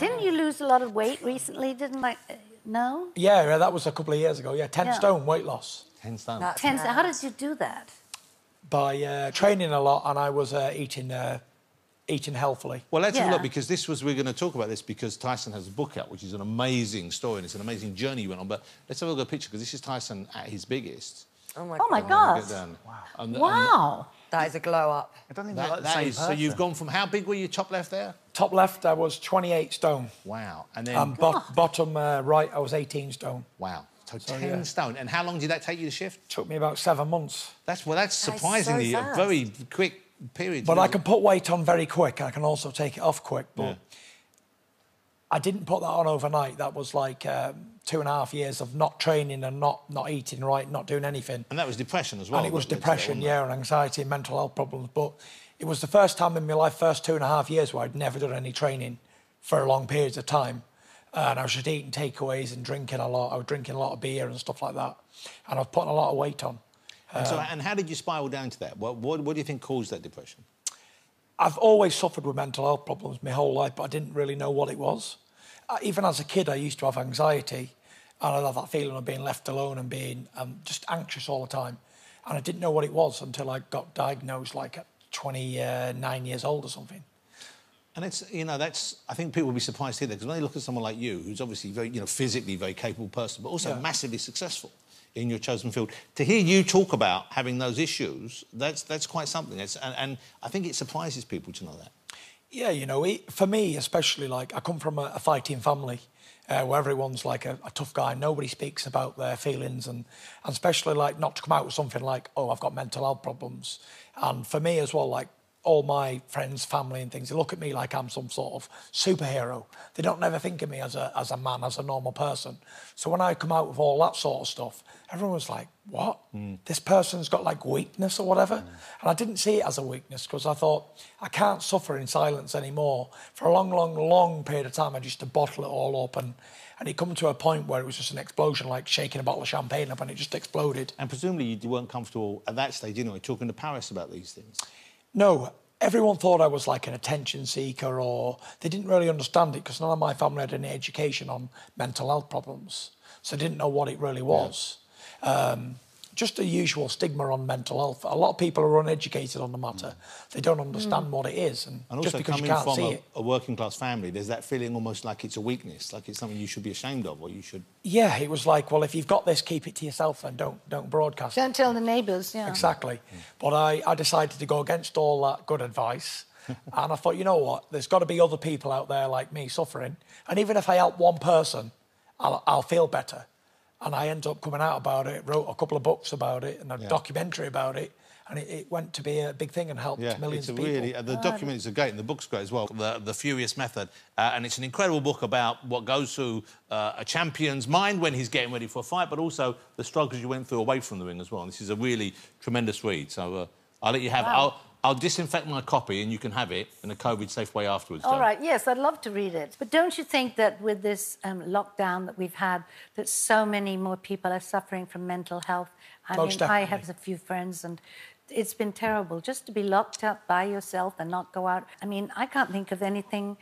Didn't you lose a lot of weight recently? Didn't like uh, no? Yeah, yeah, that was a couple of years ago. Yeah, 10 Yeah. stone weight loss Ten stone. That's Ten. mad. How did you do that? by uh, training a lot and I was uh, eating uh, eating healthily. Well, let's have a look because this was we're going to talk about this because Tyson has a book out, which is an amazing story and it's an amazing journey you went on. But let's have a look at a picture because this is Tyson at his biggest. Oh my Oh my god. God. Get down. Wow. And, and Wow. That is a glow up. I don't even that- look like the that same is- so you've gone from how big were you top left there? Top left, I was 28 stone. Wow. And then And bot- bottom uh, right, I was 18 stone. wow. So, So, 10 yeah. stone. And how long did that take you to shift? Took me about seven months. That's well that's That is so surprisingly a very quick period. But to I can put weight on very quick. I can also take it off quick. But Yeah. I didn't put that on overnight. That was like um, two and a half years of not training and not not eating right, not doing anything. And that was depression as well. and it was that led to that, depression, it? yeah, and anxiety and mental health problems. But it was the first time in my life, first two and a half years, where I'd never done any training for long periods of time. and I was just eating takeaways and drinking a lot. I was drinking a lot of beer and stuff like that. And I was putting a lot of weight on. And, so, and how did you spiral down to that? What, what, what do you think caused that depression? I've always suffered with mental health problems my whole life, but I didn't really know what it was. Uh, even as a kid, I used to have anxiety, and I'd have that feeling of being left alone and being um, just anxious all the time. And I didn't know what it was until I got diagnosed, like at 29 years old or something. And it's, you know, that's, I think people will be surprised to hear that because when they look at someone like you, who's obviously very, you know, physically very capable person, but also Yeah. massively successful in your chosen field, to hear you talk about having those issues, that's, that's quite something. It's, and, and I think it surprises people to know that. Yeah, you know, it, for me especially, like I come from a, a fighting family uh, where everyone's like a, a tough guy. Nobody speaks about their feelings, and, and especially like not to come out with something like, "Oh, I've got mental health problems." And for me as well, like all my friends, family, and things, they look at me like I'm some sort of superhero. They don't never think of me as a as a man, as a normal person. So when I come out with all that sort of stuff, everyone's like, "What? Hmm. This person's got like weakness or whatever." Hmm. And I didn't see it as a weakness because I thought I can't suffer in silence anymore. For a long, long, long period of time, I used to bottle it all up, and and it come to a point where it was just an explosion, like shaking a bottle of champagne up, and it just exploded. And presumably you weren't comfortable at that stage, you know, talking to Paris about these things. No, everyone thought I was like an attention seeker, or they didn't really understand it because none of my family had any education on mental health problems, so they didn't know what it really was. Um, just the usual stigma on mental health. A lot of people are uneducated on the matter. They don't understand hmm. what it is, and, And just also because you coming can't from see a, it. a working class family, there's that feeling almost like it's a weakness, like it's something you should be ashamed of, or you should. Yeah, it was like, well, if you've got this, keep it to yourself, and don't don't broadcast. Don't tell the neighbours. Yeah. Exactly. Hmm. But I, I decided to go against all that good advice. and I thought, you know what? There's got to be other people out there like me suffering. And even if I help one person, I'll, I'll feel better. And I ended up coming out about it, wrote a couple of books about it and a Yeah. documentary about it. And it, it went to be a big thing and helped Yeah, millions it's a of people. really uh, the documentaries are great and the book's great as well. The the Furious Method, uh, and it's an incredible book about what goes through uh, a champion's mind when he's getting ready for a fight, but also the struggles you went through away from the ring as well. And this is a really tremendous read. So uh, I'll let you have. I'll I'll disinfect my copy and you can have it in a COVID-safe way afterwards. All Joe. right, yes, I'd love to read it. But don't you think that with this um, lockdown that we've had, that so many more people are suffering from mental health? I Most mean, I have a few friends and it's been terrible just to be locked up by yourself and not go out. I mean, I can't think of anything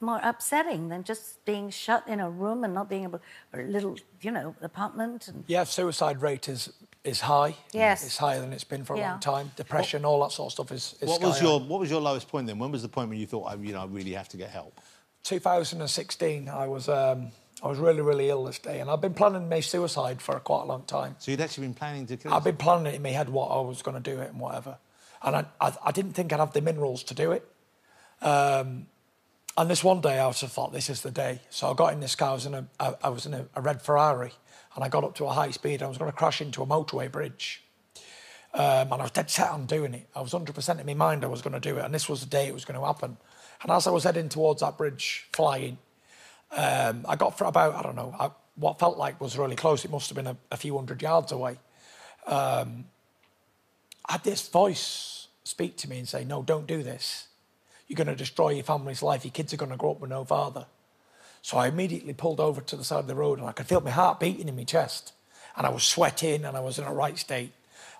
more upsetting than just being shut in a room and not being able, or a little, you know, apartment. And Yeah, suicide rate is, is high. Yes. It's higher than it's been for a Yeah. long time. Depression, all that sort of stuff is, is What sky was high. your What was your lowest point then? When was the point when you thought, I, you know, I really have to get help? 2016, I was um, I was really really ill this day, and I've been planning my suicide for quite a long time. So you'd actually been planning to kill I've been planning it in my head what I was going to do it and whatever, and I, I I didn't think I'd have the minerals to do it. Um, and this one day I just thought this is the day. So I got in this car. I was in a I, I was in a, a red Ferrari, and I got up to a high speed. I was going to crash into a motorway bridge. Um, and I was dead set on doing it. I was 100% in my mind I was going to do it, and this was the day it was going to happen. And as I was heading towards that bridge, flying, um, I got for about, I don't know, I, what felt like was really close. It must have been a, a few hundred yards away. Um, I had this voice speak to me and say, No, don't do this. You're going to destroy your family's life. Your kids are going to grow up with no father. So I immediately pulled over to the side of the road and I could feel my heart beating in my chest. And I was sweating and I was in a right state.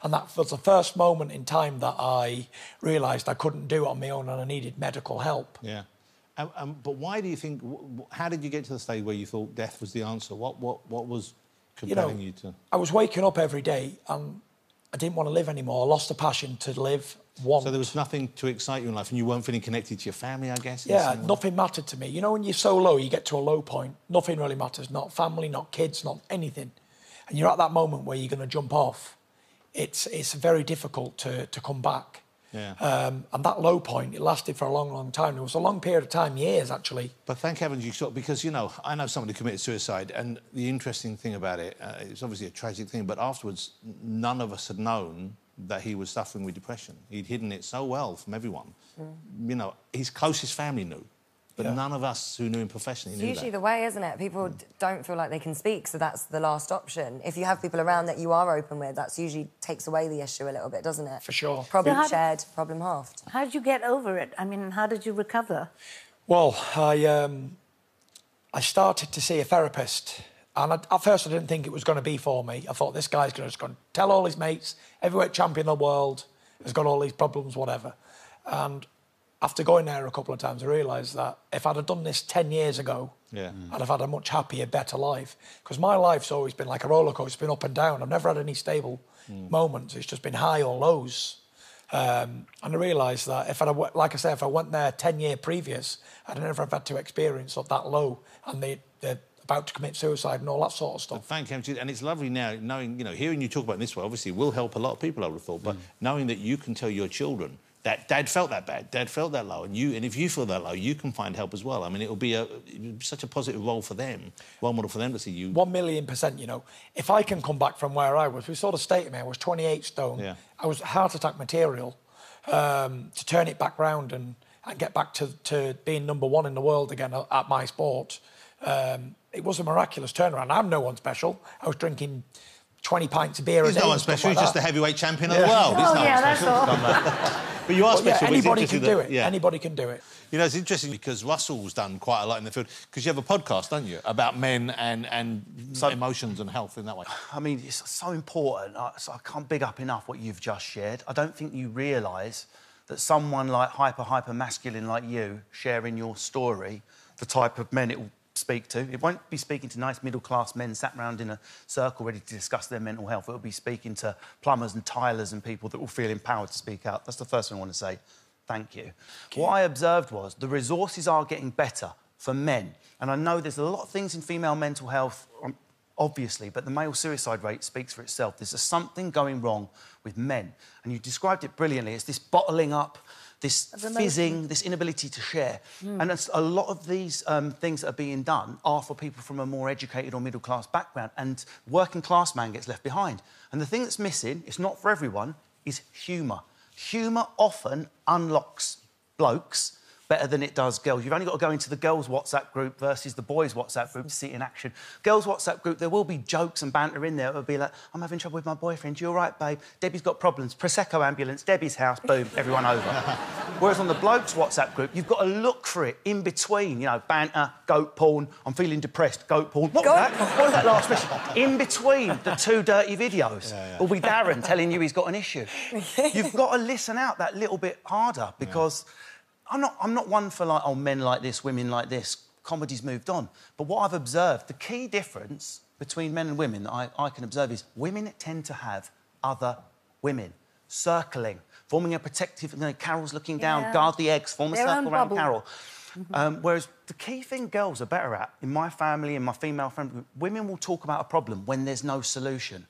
And that was the first moment in time that I realised I couldn't do it on my own and I needed medical help. Yeah. Um, um, but why do you think? How did you get to the stage where you thought death was the answer? What what what was You know, compelling you, to? I was waking up every day and I didn't want to live anymore. I lost the passion to live. Want. So there was nothing to excite you in life, and you weren't feeling connected to your family, I guess. Yeah, nothing mattered to me. You know, when you're so low, you get to a low point. Nothing really matters. Not family, not kids, not anything. And you're at that moment where you're going to jump off. It's it's very difficult to to come back. Yeah. Um, and that low point, it lasted for a long, long time. It was a long period of time, years actually. But thank heavens you sort because you know I know somebody who committed suicide, and the interesting thing about it, uh, it's obviously a tragic thing, but afterwards none of us had known that he was suffering with depression. He'd hidden it so well from everyone. You know, his closest family knew, but Yeah. none of us who knew him professionally It's knew usually that. the way, isn't it? People d- don't feel like they can speak, so that's the last option. If you have people around that you are open with, that's usually takes away the issue a little bit, doesn't it? For sure. Problem So how do- shared, problem halved. How did you get over it? I mean, how did you recover? Well, I um, I started to see a therapist, and I, at first I didn't think it was going to be for me. I thought this guy's going to just go and tell all his mates, heavyweight champion of the world, has got all these problems, whatever. And after going there a couple of times, I realised that if I'd have done this ten years ago, Yeah. I'd have had a much happier, better life. Because my life's always been like a roller coaster. It's been up and down. I've never had any stable moments. It's just been high or lows. Um, and I realised that if I, like I said, if I went there ten year previous, I'd never have had to experience of that low and the, they're about to commit suicide and all that sort of stuff. Thank you, and it's lovely now knowing, you know, hearing you talk about it this way. Obviously, will help a lot of people. I would have thought, but knowing that you can tell your children that Dad felt that bad, Dad felt that low, and you, and if you feel that low, you can find help as well. I mean, it will be a it'll be such a positive role for them, role model for them to see you. One million percent, you know. If I can come back from where I was, we sort of stated me, I was 28 stone. Yeah. I was heart attack material. Um, to turn it back round and, and get back to, to being number one in the world again at- at my sport, um, it was a miraculous turnaround. I'm no one special. I was drinking 20 pints of beer He's a day. He's no one special. like He's just the heavyweight champion of the world. He's Oh, no yeah, one that's special. all. Come on. but you are But yeah, special. but it's anybody can do that- it. Yeah. Anybody can do it. You know, it's interesting because Russell's done quite a lot in the field because you have a podcast, don't you, about men and and emotions and health in that way. I mean, it's so important. I, so I can't big up enough what you've just shared. I don't think you realise that someone like hyper, hyper masculine like you sharing your story, the type of men it will speak to, it won't be speaking to nice middle class men sat round in a circle ready to discuss their mental health. It will be speaking to plumbers and tilers and people that will feel empowered to speak out. That's the first thing I want to say. Thank you. What I observed was the resources are getting better for men. And I know there's a lot of things in female mental health, um, obviously, but the male suicide rate speaks for itself. There's something going wrong with men. And you described it brilliantly. It's this bottling up, this fizzing, this inability to share. And a lot of these um, things that are being done are for people from a more educated or middle class background. And working class man gets left behind. And the thing that's missing, it's not for everyone, is humour. Humour often unlocks blokes better than it does girls. You've only got to go into the girls' WhatsApp group versus the boys' WhatsApp group to see it in action. Girls' WhatsApp group, there will be jokes and banter in there. It will be like, I'm having trouble with my boyfriend. You're right, babe? Debbie's got problems. Prosecco ambulance, Debbie's house, boom, everyone over. Whereas on the blokes' WhatsApp group, you've got to look for it in between. You know, banter, goat porn, I'm feeling depressed, goat porn. What was Goat that? What was that last message? In between the two dirty videos will be Darren telling you he's got an issue. You've got to listen out that little bit harder because I'm not, I'm not one for like, oh, men like this, women like this. Comedy's moved on. But what I've observed, the key difference between men and women that I, I can observe is women tend to have other women circling, forming a protective, you know, Carol's looking down, guard the eggs, form a Their circle around. Carol. Um, whereas the key thing girls are better at, in my family, in my female friend women will talk about a problem when there's no solution.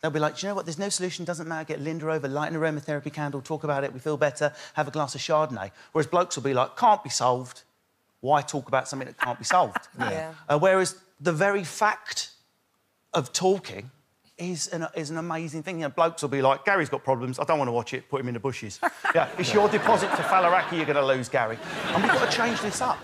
They'll be like, Do you know what? There's no solution, doesn't matter. Get Linda over, light an aromatherapy candle, talk about it, we feel better, have a glass of Chardonnay. Whereas blokes will be like, Can't be solved. Why talk about something that can't be solved? Yeah. Uh, whereas the very fact of talking is an, is an amazing thing. You know, blokes will be like, Gary's got problems, I don't want to watch it, put him in the bushes. yeah, it's your deposit to Faliraki you're going to lose, Gary. And we've got to change this up.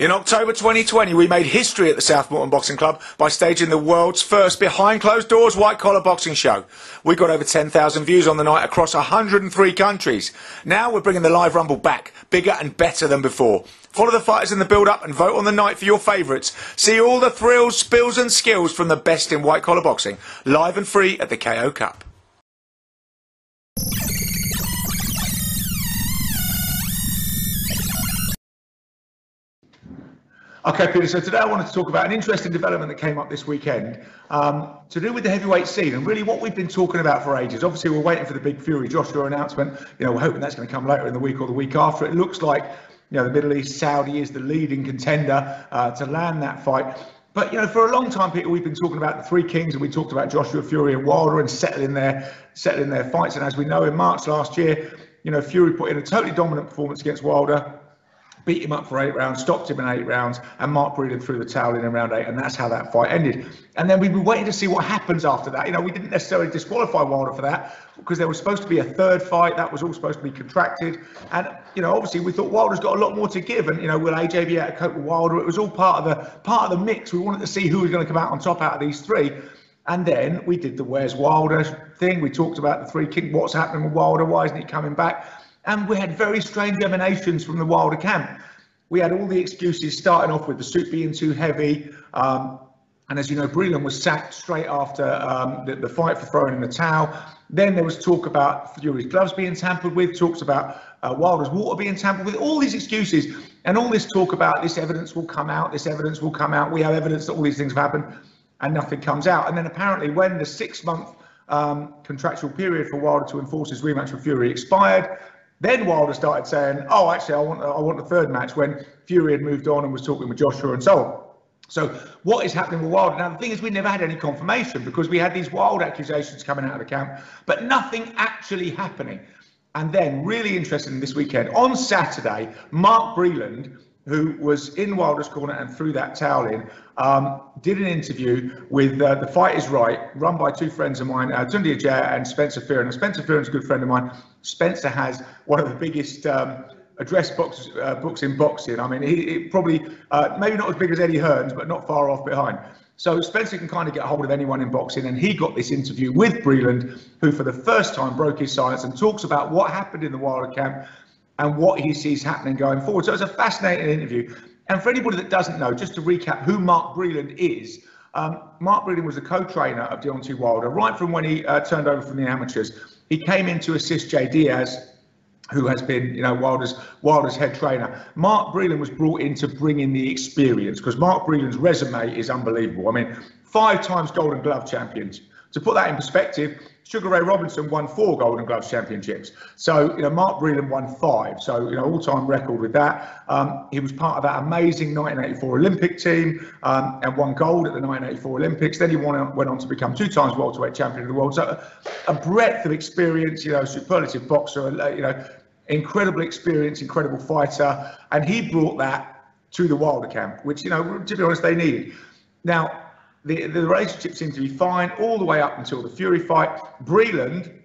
In October 2020, we made history at the Southmorton Boxing Club by staging the world's first behind closed doors white collar boxing show. We got over 10,000 views on the night across 103 countries. Now we're bringing the live rumble back, bigger and better than before. Follow the fighters in the build up and vote on the night for your favourites. See all the thrills, spills and skills from the best in white collar boxing, live and free at the KO Cup. Okay, Peter, so today I wanted to talk about an interesting development that came up this weekend um, to do with the heavyweight scene and really what we've been talking about for ages. Obviously, we're waiting for the big Fury Joshua announcement. You know, we're hoping that's going to come later in the week or the week after. It looks like, you know, the Middle East, Saudi is the leading contender uh, to land that fight. But, you know, for a long time, Peter, we've been talking about the three kings and we talked about Joshua, Fury and Wilder and settling their, settling their fights. And as we know, in March last year, you know, Fury put in a totally dominant performance against Wilder beat him up for eight rounds, stopped him in eight rounds, and Mark Breland threw the towel in in round eight, and that's how that fight ended. And then we've been waiting to see what happens after that. You know, we didn't necessarily disqualify Wilder for that because there was supposed to be a third fight that was all supposed to be contracted, and you know, obviously we thought Wilder's got a lot more to give, and you know, will AJ be able to cope with Wilder? It was all part of the part of the mix. We wanted to see who was going to come out on top out of these three. And then we did the Where's Wilder thing. We talked about the three king, what's happening with Wilder, why isn't he coming back? And we had very strange emanations from the Wilder camp we had all the excuses starting off with the suit being too heavy. Um, and as you know, Breland was sacked straight after um, the, the, fight for throwing in the towel. Then there was talk about Fury's gloves being tampered with, talks about uh, Wilder's water being tampered with, all these excuses and all this talk about this evidence will come out, this evidence will come out. We have evidence that all these things have happened and nothing comes out. And then apparently when the six month um, contractual period for Wilder to enforce his rematch with Fury expired, then Wilder started saying, "Oh, actually, I want I want the third match." When Fury had moved on and was talking with Joshua and so on. So what is happening with Wilder? Now the thing is, we never had any confirmation because we had these wild accusations coming out of the camp, but nothing actually happening. And then, really interesting this weekend on Saturday, Mark Breland who was in Wilder's corner and threw that towel in, um, did an interview with uh, The Fight Is Right, run by two friends of mine, uh, Tunde Ajayi and Spencer Fearon. And Spencer Fearon's a good friend of mine. Spencer has one of the biggest um, address books, uh, books in boxing. I mean, he, he probably, uh, maybe not as big as Eddie Hearn's, but not far off behind. So Spencer can kind of get hold of anyone in boxing, and he got this interview with Breland, who for the first time broke his silence and talks about what happened in the Wilder camp and what he sees happening going forward. So it's a fascinating interview. And for anybody that doesn't know, just to recap who Mark Breland is, um, Mark Breland was a co-trainer of Deontay Wilder right from when he uh, turned over from the amateurs. He came in to assist Jay Deas, who has been, you know, Wilder's Wilder's head trainer. Mark Breland was brought in to bring in the experience because Mark Breland's resume is unbelievable. I mean, five times Golden Glove champions. To put that in perspective, Sugar Ray Robinson won four Golden Gloves championships. So, you know, Mark Breland won five. So, you know, all-time record with that. Um, he was part of that amazing 1984 Olympic team um, and won gold at the 1984 Olympics. Then he won, went on to become two times welterweight champion of the world. So, a, a breadth of experience, you know, superlative boxer, uh, you know, incredible experience, incredible fighter. And he brought that to the Wilder camp, which, you know, to be honest, they needed. Now, the, the relationship seemed to be fine all the way up until the Fury fight. Breland,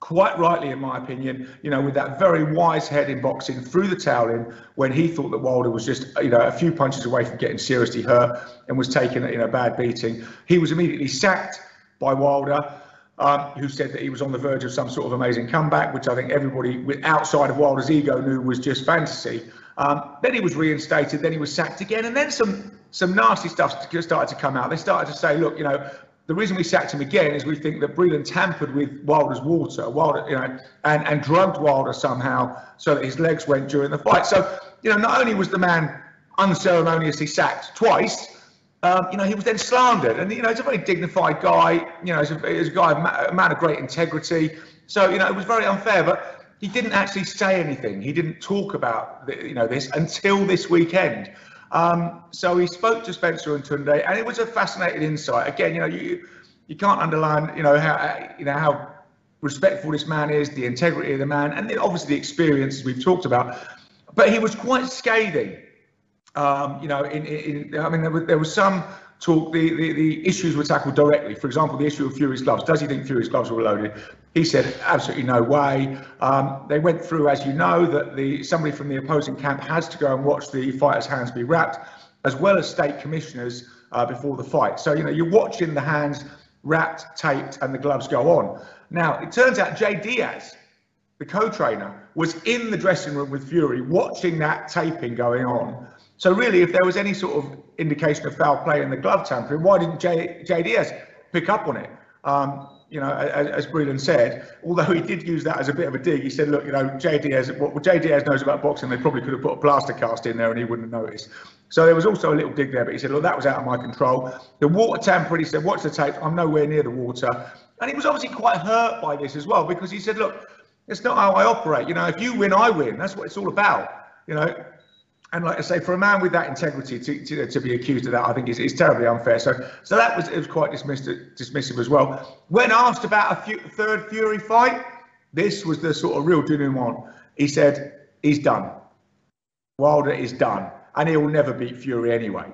quite rightly, in my opinion, you know, with that very wise head in boxing, threw the towel in when he thought that Wilder was just, you know, a few punches away from getting seriously hurt and was taking know, a bad beating. He was immediately sacked by Wilder. Um, who said that he was on the verge of some sort of amazing comeback, which I think everybody outside of Wilder's ego knew was just fantasy. Um, then he was reinstated, then he was sacked again, and then some some nasty stuff started to come out. They started to say, look, you know, the reason we sacked him again is we think that Breland tampered with Wilder's water, Wilder, you know, and, and drugged Wilder somehow so that his legs went during the fight. So, you know, not only was the man unceremoniously sacked twice, um, you know, he was then slandered. And, you know, he's a very dignified guy, you know, he's a, he's a guy, a man of great integrity. So, you know, it was very unfair. But he didn't actually say anything. He didn't talk about, you know, this until this weekend. Um, so he spoke to Spencer and Tunde, and it was a fascinating insight. Again, you know, you you can't underline, you know, how you know how respectful this man is, the integrity of the man, and obviously the experiences we've talked about. But he was quite scathing. Um, you know, in, in, I mean, there was, there was some talk. The, the the issues were tackled directly. For example, the issue of Fury's gloves. Does he think Fury's gloves were loaded? He said, absolutely no way. Um, they went through, as you know, that the somebody from the opposing camp has to go and watch the fighters' hands be wrapped, as well as state commissioners uh, before the fight. So, you know, you're watching the hands wrapped, taped, and the gloves go on. Now, it turns out Jay Deas, the co-trainer, was in the dressing room with Fury watching that taping going on. So really, if there was any sort of indication of foul play in the glove tampering, why didn't Jay, Jay Deas pick up on it? Um, you know, as, as Breland said, although he did use that as a bit of a dig, he said, look, you know, Deas, what Deas knows about boxing, they probably could have put a plaster cast in there and he wouldn't have noticed. So there was also a little dig there, but he said, look, that was out of my control. The water tampering, he said, watch the tape, I'm nowhere near the water. And he was obviously quite hurt by this as well, because he said, look, it's not how I operate. You know, if you win, I win. That's what it's all about. You know, and like I say, for a man with that integrity to, to, to be accused of that, I think is, is terribly unfair. So, so that was it was quite dismissed, dismissive as well. When asked about a third Fury fight, this was the sort of real denouement. He said he's done. Wilder is done, and he'll never beat Fury anyway.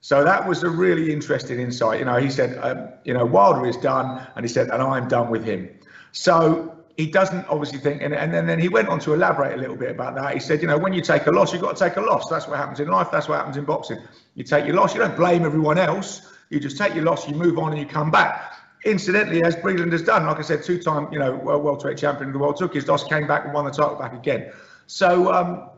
So that was a really interesting insight. You know, he said, um, you know, Wilder is done, and he said, and I'm done with him. So he doesn't obviously think, and, and then, then he went on to elaborate a little bit about that. He said, you know, when you take a loss, you've got to take a loss. That's what happens in life. That's what happens in boxing. You take your loss. You don't blame everyone else. You just take your loss. You move on and you come back. Incidentally, as Breland has done, like I said, two-time, you know, world welterweight champion of the world, took his loss, came back and won the title back again. So um,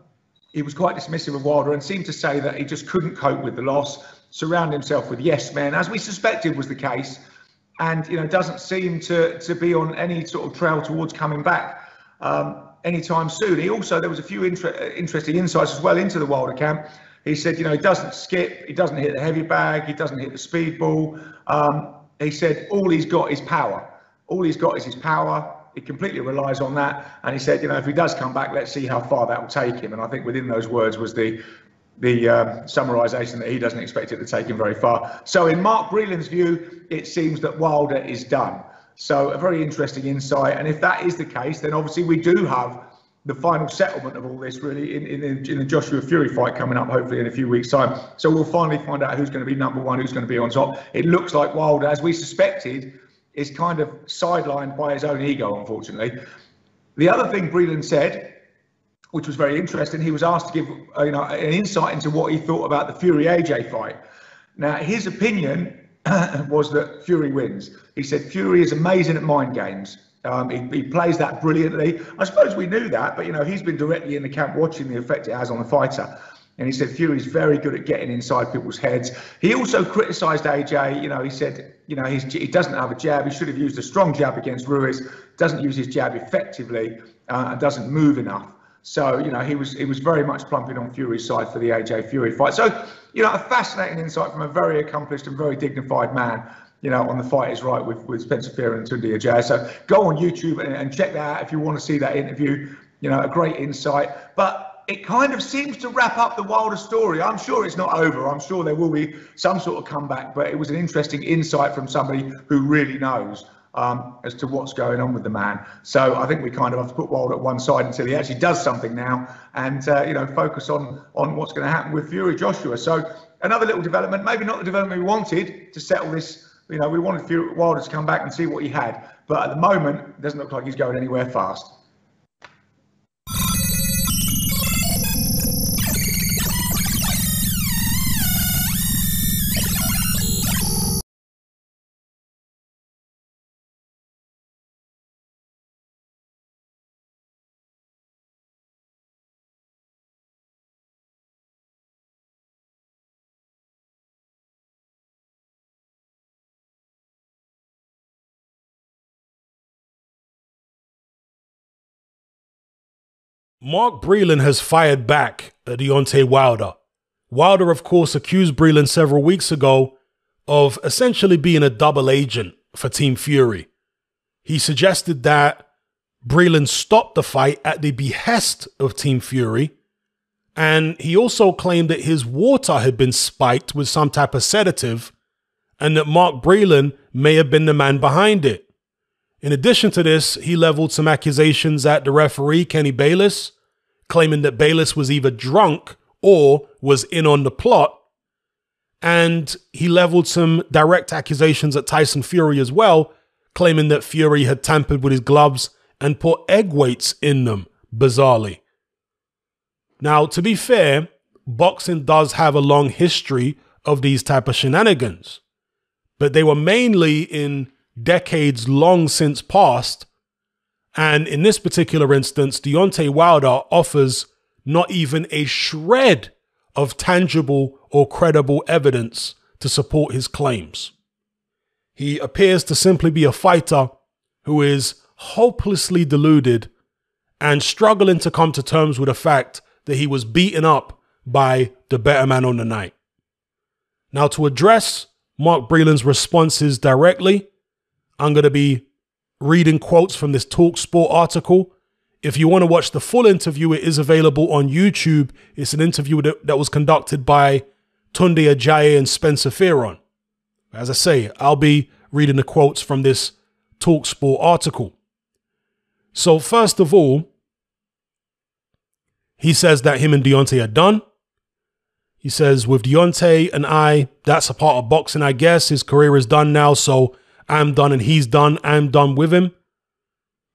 he was quite dismissive of Wilder and seemed to say that he just couldn't cope with the loss, surround himself with yes men, as we suspected was the case and you know doesn't seem to to be on any sort of trail towards coming back um, anytime soon. He also there was a few inter- interesting insights as well into the Wilder camp. He said, you know, he doesn't skip, he doesn't hit the heavy bag, he doesn't hit the speed ball. Um, he said all he's got is power. All he's got is his power. He completely relies on that. And he said, you know, if he does come back, let's see how far that will take him. And I think within those words was the the um, summarisation that he doesn't expect it to take him very far. So, in Mark Breland's view, it seems that Wilder is done. So, a very interesting insight. And if that is the case, then obviously we do have the final settlement of all this really in, in, in the Joshua Fury fight coming up, hopefully in a few weeks' time. So, we'll finally find out who's going to be number one, who's going to be on top. It looks like Wilder, as we suspected, is kind of sidelined by his own ego, unfortunately. The other thing Breland said which was very interesting. He was asked to give uh, you know an insight into what he thought about the Fury AJ fight. Now his opinion was that Fury wins. He said Fury is amazing at mind games. Um, he, he, plays that brilliantly. I suppose we knew that, but you know he's been directly in the camp watching the effect it has on the fighter. And he said Fury's very good at getting inside people's heads. He also criticised AJ. You know, he said, you know, he doesn't have a jab. He should have used a strong jab against Ruiz. Doesn't use his jab effectively uh, and doesn't move enough. So, you know, he was he was very much plumping on Fury's side for the AJ Fury fight. So, you know, a fascinating insight from a very accomplished and very dignified man, you know, on the fight is right with, with Spencer Fear and Tunde Ajayi. So go on YouTube and, and check that out if you want to see that interview. You know, a great insight. But it kind of seems to wrap up the Wilder story. I'm sure it's not over. I'm sure there will be some sort of comeback, but it was an interesting insight from somebody who really knows um, as to what's going on with the man. So I think we kind of have to put Wilder at one side until he actually does something now, and uh, you know focus on on what's going to happen with Fury Joshua. So another little development, maybe not the development we wanted to settle this. You know, we wanted Fury, Wilder to come back and see what he had, but at the moment, it doesn't look like he's going anywhere fast. Mark Breland has fired back at Deontay Wilder. Wilder, of course, accused Breland several weeks ago of essentially being a double agent for Team Fury. He suggested that Breland stopped the fight at the behest of Team Fury, and he also claimed that his water had been spiked with some type of sedative and that Mark Breland may have been the man behind it. In addition to this, he leveled some accusations at the referee, Kenny Bayless, claiming that Bayless was either drunk or was in on the plot. And he leveled some direct accusations at Tyson Fury as well, claiming that Fury had tampered with his gloves and put egg weights in them, bizarrely. Now, to be fair, boxing does have a long history of these type of shenanigans, but they were mainly in decades long since past. And in this particular instance, Deontay Wilder offers not even a shred of tangible or credible evidence to support his claims. He appears to simply be a fighter who is hopelessly deluded and struggling to come to terms with the fact that he was beaten up by the better man on the night. Now, to address Mark Breland's responses directly, I'm going to be reading quotes from this Talksport article. If you want to watch the full interview, it is available on YouTube. It's an interview that, that was conducted by Tunde Ajayi and Spencer Fearon. As I say, I'll be reading the quotes from this Talksport article. So, first of all, he says that him and Deontay are done. He says, with Deontay and I, that's a part of boxing, I guess. His career is done now, so I'm done and he's done. I'm done with him.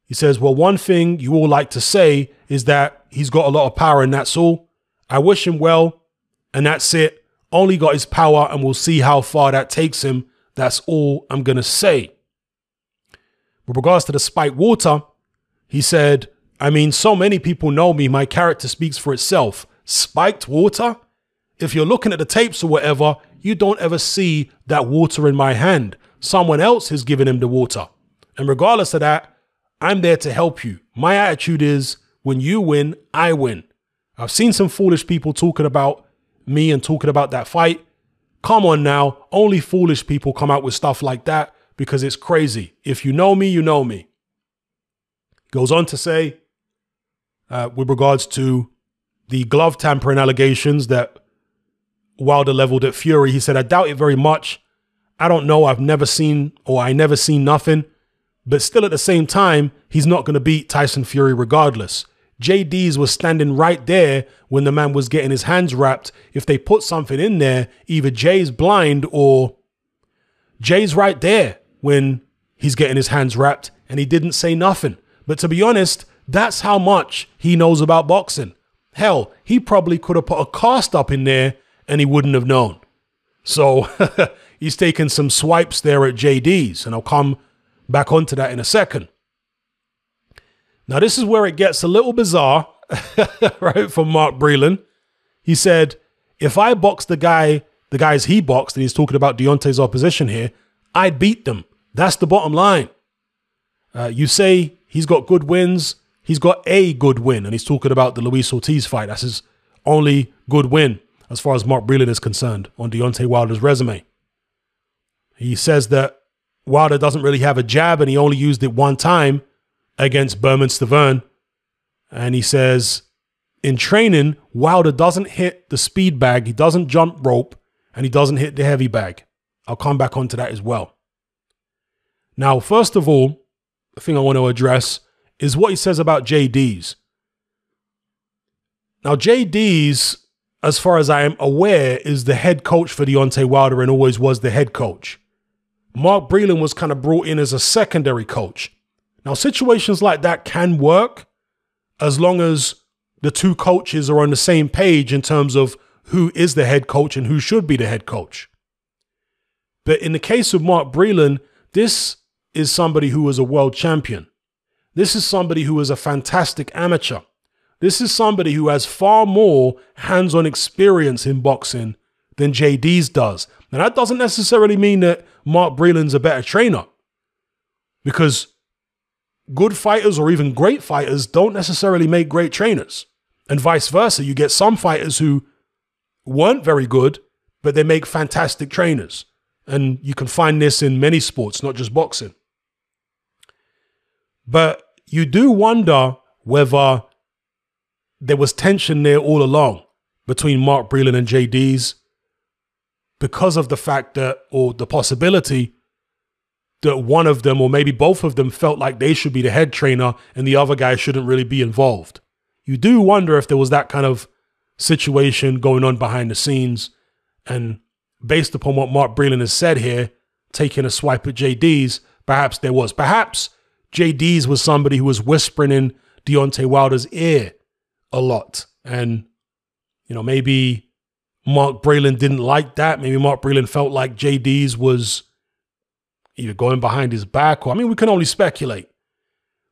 He says, well, one thing you all like to say is that he's got a lot of power and that's all. I wish him well, and that's it. Only got his power, and we'll see how far that takes him. That's all I'm going to say. With regards to the spike water, he said, I mean, so many people know me, my character speaks for itself. Spiked water? If you're looking at the tapes or whatever, you don't ever see that water in my hand. Someone else has given him the water. And regardless of that, I'm there to help you. My attitude is when you win, I win. I've seen some foolish people talking about me and talking about that fight. Come on now, only foolish people come out with stuff like that because it's crazy. If you know me, you know me. Goes on to say, uh, with regards to the glove tampering allegations that Wilder leveled at Fury. He said, I doubt it very much. I don't know. I've never seen or I never seen nothing. But still at the same time, he's not going to beat Tyson Fury regardless. Jay Deas was standing right there when the man was getting his hands wrapped. If they put something in there, either Jay's blind or Jay's right there when he's getting his hands wrapped and he didn't say nothing. But to be honest, that's how much he knows about boxing. Hell, he probably could have put a cast up in there and he wouldn't have known. So he's taking some swipes there at Jay Deas, and I'll come back onto that in a second. Now, this is where it gets a little bizarre, right, from Mark Breland. He said, if I box the guy, the guys he boxed, and he's talking about Deontay's opposition here, I'd beat them. That's the bottom line. Uh, you say he's got good wins. He's got a good win, and he's talking about the Luis Ortiz fight. That's his only good win as far as Mark Breland is concerned on Deontay Wilder's resume. He says that Wilder doesn't really have a jab, and he only used it one time against Bermane Stiverne. And he says in training, Wilder doesn't hit the speed bag, he doesn't jump rope, and he doesn't hit the heavy bag. I'll come back onto that as well. Now, first of all, the thing I want to address is what he says about Jay Deas. Now, Jay Deas, as far as I am aware, is the head coach for Deontay Wilder and always was the head coach. Mark Breland was kind of brought in as a secondary coach. Now, situations like that can work as long as the two coaches are on the same page in terms of who is the head coach and who should be the head coach. But in the case of Mark Breland, this is somebody who was a world champion. This is somebody who is a fantastic amateur. This is somebody who has far more hands on experience in boxing than Jay Deas does. Now, that doesn't necessarily mean that Mark Breland's a better trainer because good fighters or even great fighters don't necessarily make great trainers. And vice versa. You get some fighters who weren't very good, but they make fantastic trainers. And you can find this in many sports, not just boxing. But you do wonder whether there was tension there all along between Mark Breland and Jay Deas because of the fact that, or the possibility that one of them, or maybe both of them, felt like they should be the head trainer and the other guy shouldn't really be involved. You do wonder if there was that kind of situation going on behind the scenes. And based upon what Mark Breland has said here, taking a swipe at Jay Deas, perhaps there was. Perhaps Jay Deas was somebody who was whispering in Deontay Wilder's ear a lot. And, you know, maybe Mark Breland didn't like that. Maybe Mark Breland felt like Jay Deas was either going behind his back or, I mean, we can only speculate.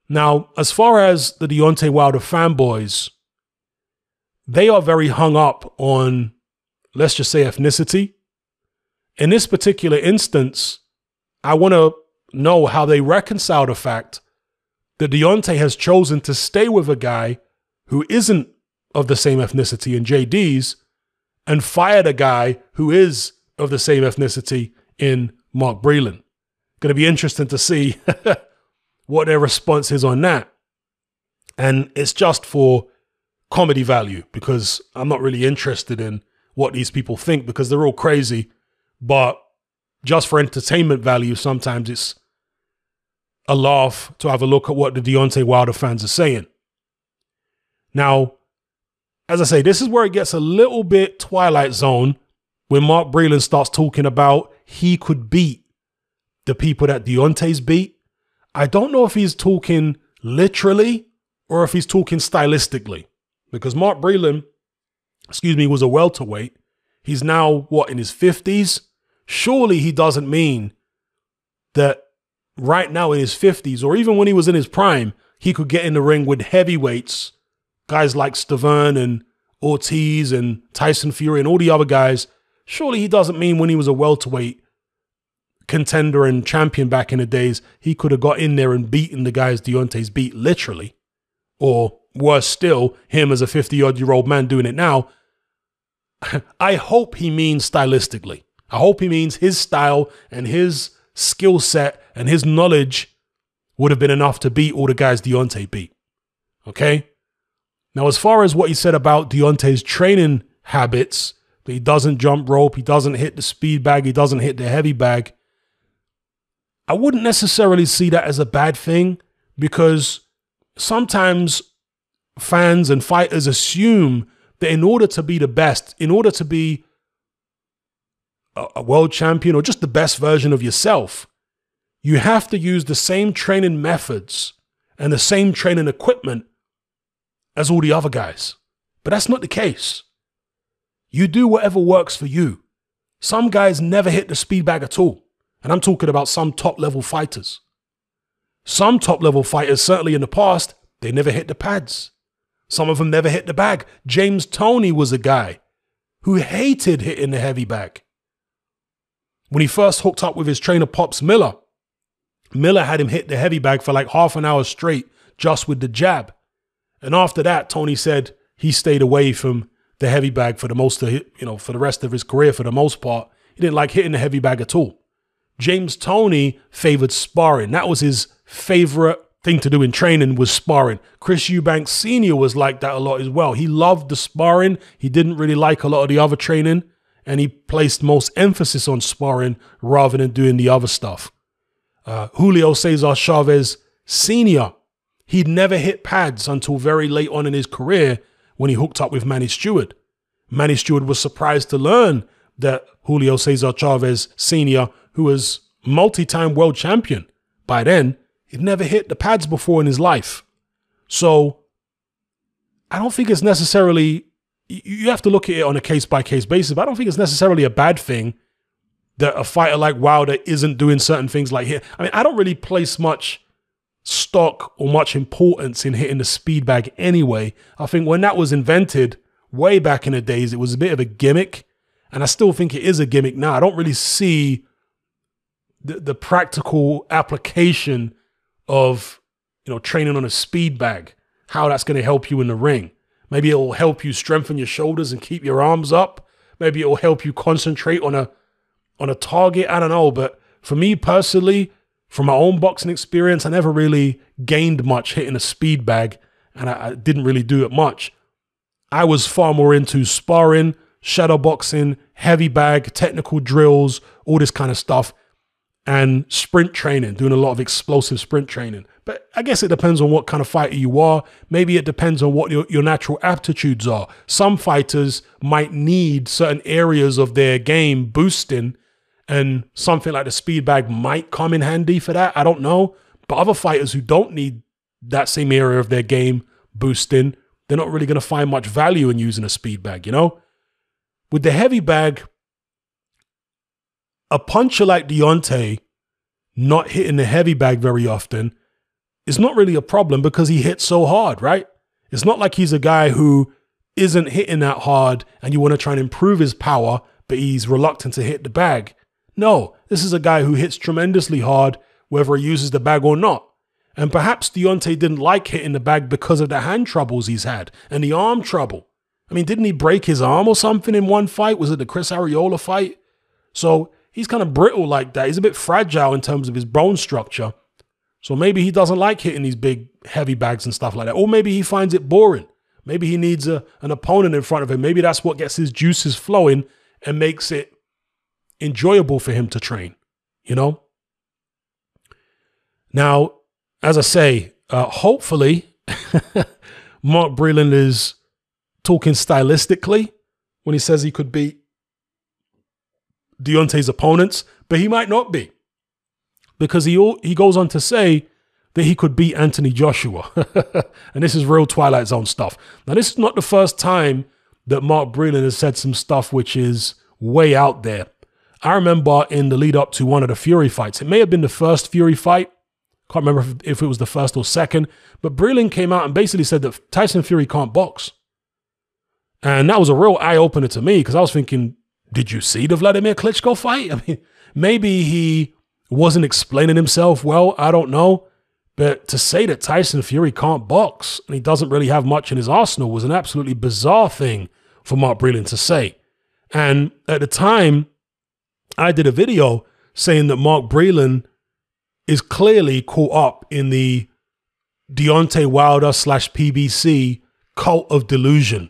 Now, as far as the Deontay Wilder fanboys, they are very hung up on, let's just say, ethnicity. In this particular instance, I want to know how they reconcile the fact that Deontay has chosen to stay with a guy who isn't of the same ethnicity in Jay Deas and fired a guy who is of the same ethnicity in Mark Breland. Going to be interesting to see what their response is on that. And it's just for comedy value because I'm not really interested in what these people think because they're all crazy. But just for entertainment value, sometimes it's a laugh to have a look at what the Deontay Wilder fans are saying. Now, as I say, this is where it gets a little bit Twilight Zone when Mark Breland starts talking about he could beat the people that Deontay's beat. I don't know if he's talking literally or if he's talking stylistically because Mark Breland, excuse me, was a welterweight. He's now, what, in his 50s? Surely he doesn't mean that right now in his 50s, or even when he was in his prime, he could get in the ring with heavyweights, guys like Stiverne and Ortiz and Tyson Fury and all the other guys. Surely he doesn't mean when he was a welterweight contender and champion back in the days, he could have got in there and beaten the guys Deontay's beat literally. Or worse still, him as a 50 odd year old man doing it now. I hope he means stylistically. I hope he means his style and his skill set and his knowledge would have been enough to beat all the guys Deontay beat. Okay? Now, as far as what he said about Deontay's training habits, that he doesn't jump rope, he doesn't hit the speed bag, he doesn't hit the heavy bag. I wouldn't necessarily see that as a bad thing because sometimes fans and fighters assume that in order to be the best, in order to be a, world champion or just the best version of yourself, you have to use the same training methods and the same training equipment as all the other guys. But that's not the case. You do whatever works for you. Some guys never hit the speed bag at all. And I'm talking about some top level fighters. Some top level fighters, certainly in the past, they never hit the pads. Some of them never hit the bag. James Toney was a guy who hated hitting the heavy bag. When he first hooked up with his trainer, Pops Miller, Miller had him hit the heavy bag for like half an hour straight just with the jab. And after that, Toney said he stayed away from the heavy bag for the most of, you know, for the rest of his career for the most part. He didn't like hitting the heavy bag at all. James Toney favored sparring. That was his favorite thing to do in training was sparring. Chris Eubanks Sr. was like that a lot as well. He loved the sparring. He didn't really like a lot of the other training and he placed most emphasis on sparring rather than doing the other stuff. Uh, Julio Cesar Chavez Sr., he'd never hit pads until very late on in his career when he hooked up with Manny Steward. Manny Steward was surprised to learn that Julio Cesar Chavez Sr., who was multi time world champion by then, he'd never hit the pads before in his life. So I don't think it's necessarily you have to look at it on a case by case basis. But I don't think it's necessarily a bad thing that a fighter like Wilder isn't doing certain things like here. I mean, I don't really place much stock or much importance in hitting the speed bag anyway. I think when that was invented way back in the days, it was a bit of a gimmick. And I still think it is a gimmick now. I don't really see the, the practical application of, you know, training on a speed bag, how that's going to help you in the ring. Maybe it will help you strengthen your shoulders and keep your arms up. Maybe it will help you concentrate on a on a target. I don't know, but for me personally, from my own boxing experience, I never really gained much hitting a speed bag, and I, I didn't really do it much. I was far more into sparring, shadow boxing, heavy bag, technical drills, all this kind of stuff, and sprint training, doing a lot of explosive sprint training. But I guess it depends on what kind of fighter you are. Maybe it depends on what your, your natural aptitudes are. Some fighters might need certain areas of their game boosting, And something like the speed bag might come in handy for that. I don't know. But other fighters who don't need that same area of their game boosting, they're not really going to find much value in using a speed bag, you know? With the heavy bag, a puncher like Deontay not hitting the heavy bag very often is not really a problem because he hits so hard, right? It's not like he's a guy who isn't hitting that hard and you want to try and improve his power, but he's reluctant to hit the bag. No, this is a guy who hits tremendously hard, whether he uses the bag or not. And perhaps Deontay didn't like hitting the bag because of the hand troubles he's had and the arm trouble. I mean, didn't he break his arm or something in one fight? Was it the Chris Arreola fight? So he's kind of brittle like that. He's a bit fragile in terms of his bone structure. So maybe he doesn't like hitting these big, heavy bags and stuff like that. Or maybe he finds it boring. Maybe he needs a, an opponent in front of him. Maybe that's what gets his juices flowing and makes it enjoyable for him to train, you know? Now, as I say, uh, hopefully, Mark Breland is talking stylistically when he says he could beat Deontay's opponents, but he might not be because he he goes on to say that he could beat Anthony Joshua, and this is real Twilight Zone stuff. Now, this is not the first time that Mark Breland has said some stuff which is way out there. I remember in the lead up to one of the Fury fights, it may have been the first Fury fight. Can't remember if, it was the first or second, but Breland came out and basically said that Tyson Fury can't box. And that was a real eye opener to me because I was thinking, did you see the Vladimir Klitschko fight? I mean, maybe he wasn't explaining himself well. I don't know. But to say that Tyson Fury can't box and he doesn't really have much in his arsenal was an absolutely bizarre thing for Mark Breland to say. And at the time, I did a video saying that Mark Breland is clearly caught up in the Deontay Wilder slash PBC cult of delusion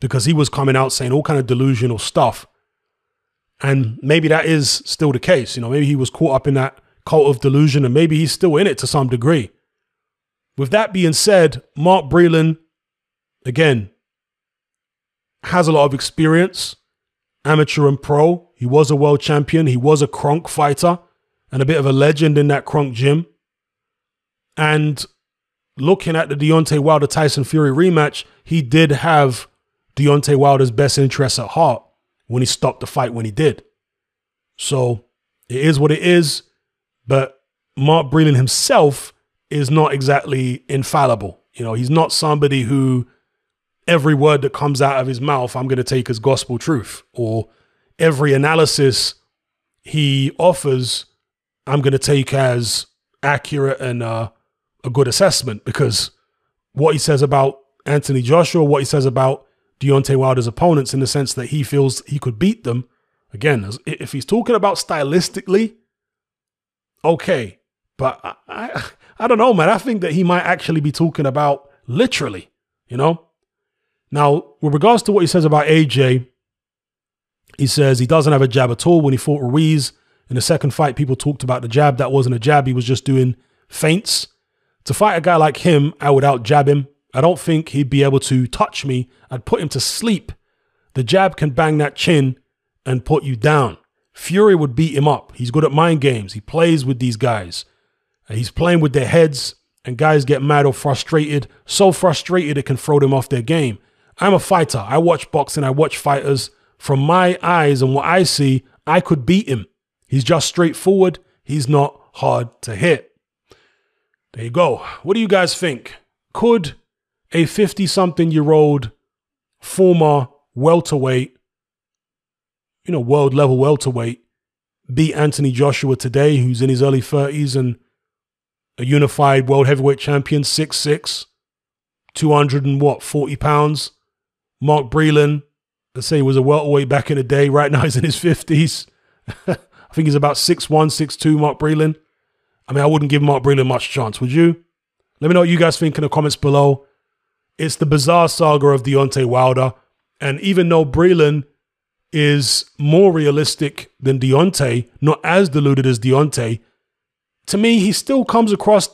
because he was coming out saying all kind of delusional stuff and maybe that is still the case. You know, maybe he was caught up in that cult of delusion and maybe he's still in it to some degree. With that being said, Mark Breland, again, has a lot of experience, amateur and pro. He was a world champion. He was a Kronk fighter and a bit of a legend in that Kronk gym. And looking at the Deontay Wilder Tyson Fury rematch, he did have Deontay Wilder's best interests at heart when he stopped the fight when he did. So it is what it is. But Mark Breland himself is not exactly infallible. You know, he's not somebody who every word that comes out of his mouth I'm going to take as gospel truth, or every analysis he offers I'm going to take as accurate and uh, a good assessment because what he says about Anthony Joshua, what he says about Deontay Wilder's opponents in the sense that he feels he could beat them. Again, if he's talking about stylistically, okay, but I, I, I don't know, man. I think that he might actually be talking about literally, you know. Now, with regards to what he says about AJ, he says he doesn't have a jab at all. When he fought Ruiz in the second fight, people talked about the jab. That wasn't a jab. He was just doing feints. To fight a guy like him, I would out jab him. I don't think he'd be able to touch me. I'd put him to sleep. The jab can bang that chin and put you down. Fury would beat him up. He's good at mind games. He plays with these guys. He's playing with their heads, and guys get mad or frustrated. So frustrated it can throw them off their game. I'm a fighter. I watch boxing. I watch fighters. From my eyes and what I see, I could beat him. He's just straightforward. He's not hard to hit. There you go. What do you guys think? Could a 50 something year old former welterweight, you know, world level welterweight, beat Anthony Joshua today, who's in his early 30s and a unified world heavyweight champion, 6'6, 200 and what, 40 pounds. Mark Breland, let's say he was a welterweight back in the day. Right now he's in his 50s. I think he's about 6'1, 6'2, Mark Breland. I mean, I wouldn't give Mark Breland much chance, would you? Let me know what you guys think in the comments below. It's the bizarre saga of Deontay Wilder. And even though Breland is more realistic than Deontay, not as deluded as Deontay, to me, he still comes across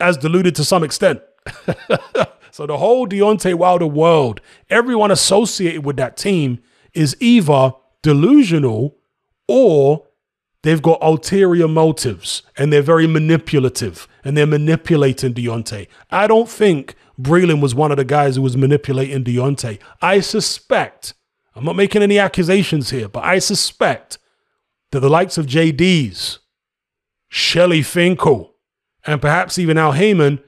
as deluded to some extent. so the whole Deontay Wilder world, everyone associated with that team is either delusional or they've got ulterior motives and they're very manipulative and they're manipulating Deontay. I don't think Breland was one of the guys who was manipulating Deontay. I suspect, I'm not making any accusations here, but I suspect that the likes of Jay Deas, Shelly Finkel, and perhaps even Al Haymon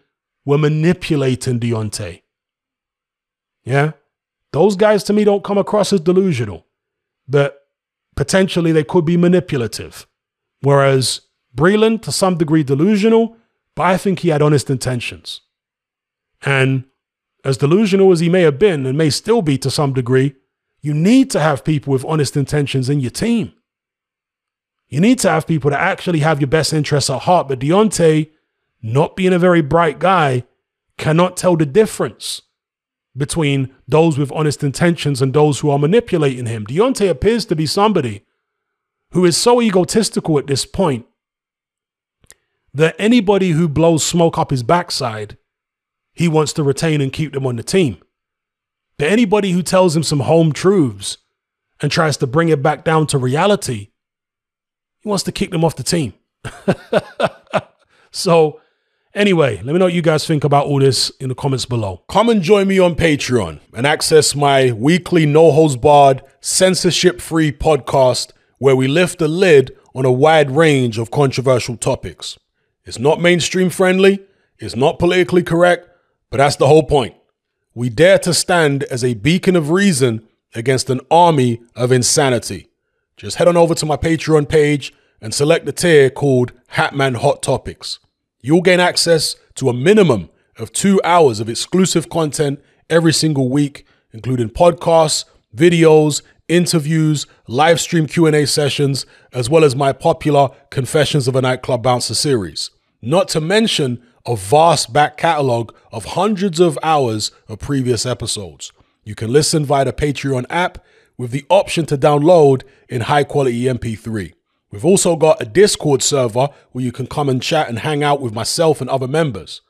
were manipulating Deontay. Yeah? Those guys to me don't come across as delusional, but potentially they could be manipulative. Whereas Breland, to some degree, delusional, but I think he had honest intentions. And as delusional as he may have been and may still be to some degree, you need to have people with honest intentions in your team. You need to have people that actually have your best interests at heart. But Deontay, not being a very bright guy, cannot tell the difference between those with honest intentions and those who are manipulating him. Deontay appears to be somebody who is so egotistical at this point that anybody who blows smoke up his backside, he wants to retain and keep them on the team. But anybody who tells him some home truths and tries to bring it back down to reality, he wants to kick them off the team. so, anyway, let me know what you guys think about all this in the comments below. Come and join me on Patreon and access my weekly no holds barred, censorship free podcast where we lift the lid on a wide range of controversial topics. It's not mainstream friendly, it's not politically correct, but that's the whole point. We dare to stand as a beacon of reason against an army of insanity. Just head on over to my Patreon page and select the tier called Hatman Hot Topics. You'll gain access to a minimum of two hours of exclusive content every single week, including podcasts, videos, interviews, live stream Q&A sessions, as well as my popular Confessions of a Nightclub Bouncer series. Not to mention a vast back catalog of hundreds of hours of previous episodes. You can listen via the Patreon app with the option to download in high quality MP3. We've also got a Discord server where you can come and chat and hang out with myself and other members.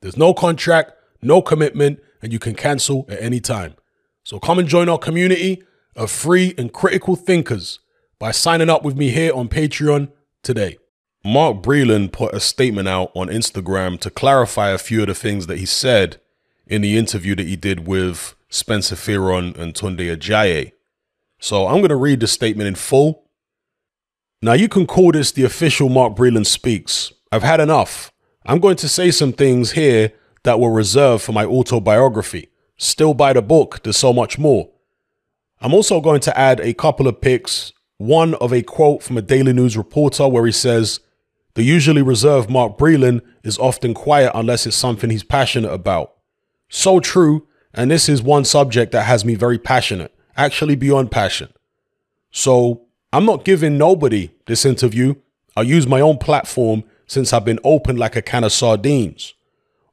There's no contract, no commitment, and you can cancel at any time. So come and join our community of free and critical thinkers by signing up with me here on Patreon today. Mark Breland put a statement out on Instagram to clarify a few of the things that he said in the interview that he did with Spencer Fearon and Tunde Ajayi. So I'm going to read the statement in full. Now, you can call this the official Mark Breland Speaks. I've had enough. I'm going to say some things here that were reserved for my autobiography. Still by the book, there's so much more. I'm also going to add a couple of pics. One of a quote from a Daily News reporter where he says, The usually reserved Mark Breland is often quiet unless it's something he's passionate about. So true, and this is one subject that has me very passionate, actually beyond passion. So I'm not giving nobody this interview. I use my own platform since I've been open like a can of sardines.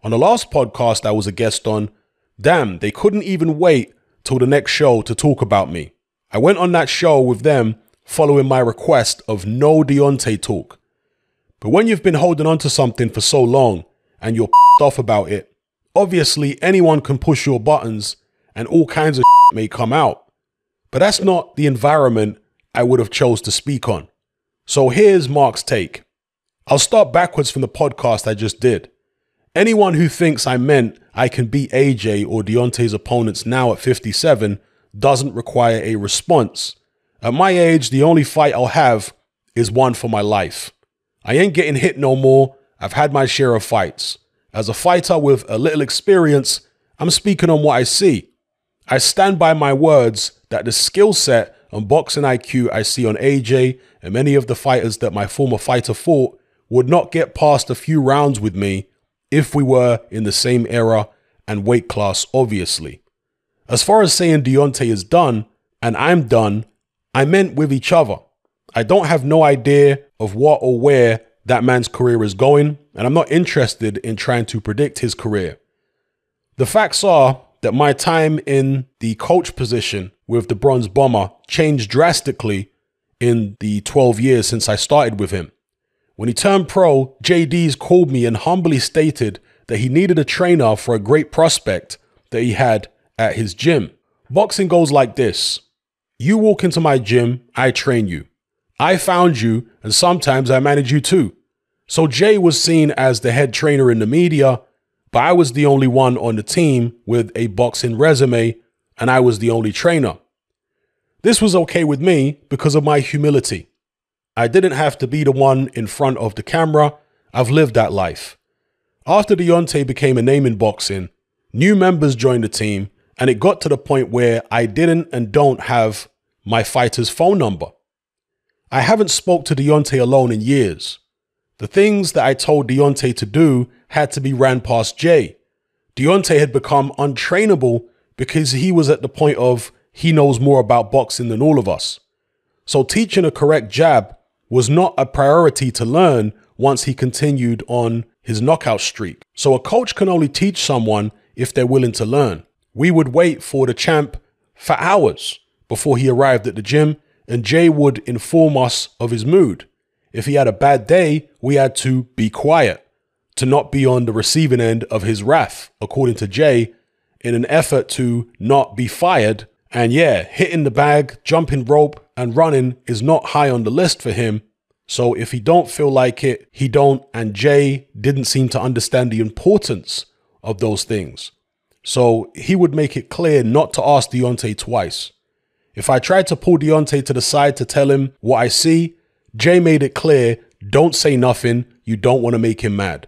On the last podcast I was a guest on, damn, they couldn't even wait till the next show to talk about me. I went on that show with them following my request of no Deontay talk. But when you've been holding on to something for so long and you're off about it, obviously anyone can push your buttons and all kinds of may come out. But that's not the environment I would have chose to speak on. So here's Mark's take. I'll start backwards from the podcast I just did. Anyone who thinks I meant I can beat AJ or Deontay's opponents now at 57 doesn't require a response. At my age, the only fight I'll have is one for my life. I ain't getting hit no more. I've had my share of fights. As a fighter with a little experience, I'm speaking on what I see. I stand by my words that the skill set and boxing IQ I see on AJ and many of the fighters that my former fighter fought would not get past a few rounds with me if we were in the same era and weight class, obviously. As far as saying Deontay is done and I'm done, I meant with each other. I don't have no idea of what or where that man's career is going, and I'm not interested in trying to predict his career. The facts are that my time in the coach position with the Bronze Bomber changed drastically in the 12 years since I started with him. When he turned pro, Jay Deas called me and humbly stated that he needed a trainer for a great prospect that he had at his gym. Boxing goes like this you walk into my gym, I train you. I found you, and sometimes I manage you too. So Jay was seen as the head trainer in the media, but I was the only one on the team with a boxing resume, and I was the only trainer. This was okay with me because of my humility. I didn't have to be the one in front of the camera. I've lived that life. After Deontay became a name in boxing, new members joined the team, and it got to the point where I didn't and don't have my fighter's phone number. I haven't spoke to Deontay alone in years. The things that I told Deontay to do had to be ran past Jay. Deontay had become untrainable because he was at the point of he knows more about boxing than all of us. So teaching a correct jab was not a priority to learn once he continued on his knockout streak. So a coach can only teach someone if they're willing to learn. We would wait for the champ for hours before he arrived at the gym, and Jay would inform us of his mood. If he had a bad day, we had to be quiet, to not be on the receiving end of his wrath, according to Jay, in an effort to not be fired. And yeah, hitting the bag, jumping rope, and running is not high on the list for him. So if he don't feel like it, he don't. And Jay didn't seem to understand the importance of those things. So he would make it clear not to ask Deontay twice. If I tried to pull Deontay to the side to tell him what I see, Jay made it clear don't say nothing. You don't want to make him mad.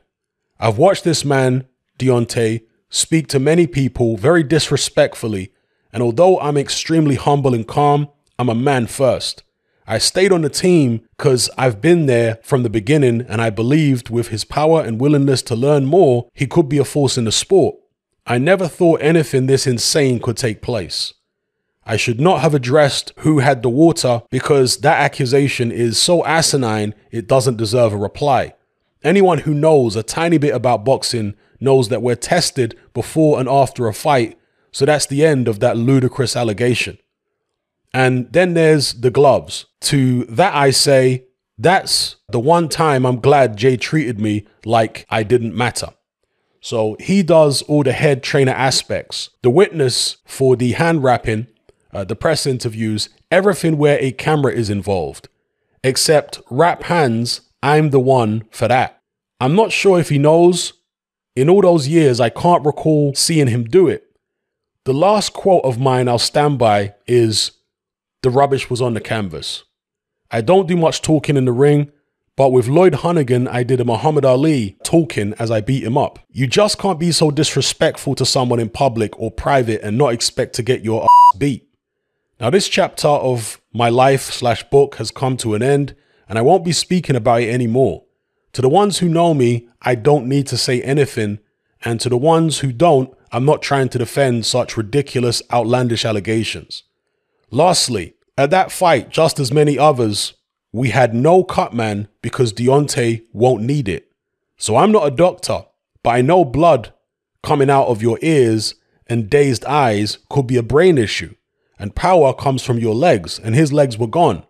I've watched this man, Deontay, speak to many people very disrespectfully. And although I'm extremely humble and calm, I'm a man first. I stayed on the team because I've been there from the beginning and I believed with his power and willingness to learn more, he could be a force in the sport. I never thought anything this insane could take place. I should not have addressed who had the water because that accusation is so asinine it doesn't deserve a reply. Anyone who knows a tiny bit about boxing knows that we're tested before and after a fight, so that's the end of that ludicrous allegation. And then there's the gloves. To that I say, that's the one time I'm glad Jay treated me like I didn't matter. So he does all the head trainer aspects. The witness for the hand wrapping, uh, the press interviews, everything where a camera is involved. Except wrap hands, I'm the one for that. I'm not sure if he knows. In all those years, I can't recall seeing him do it. The last quote of mine I'll stand by is the rubbish was on the canvas. I don't do much talking in the ring, but with Lloyd Honeyghan, I did a Muhammad Ali talking as I beat him up. You just can't be so disrespectful to someone in public or private and not expect to get your ass beat. Now, this chapter of my life slash book has come to an end, and I won't be speaking about it anymore. To the ones who know me, I don't need to say anything, and to the ones who don't, I'm not trying to defend such ridiculous, outlandish allegations. Lastly, at that fight, just as many others, we had no cut man because Deontay won't need it. So I'm not a doctor, but I know blood coming out of your ears and dazed eyes could be a brain issue. And power comes from your legs, and his legs were gone.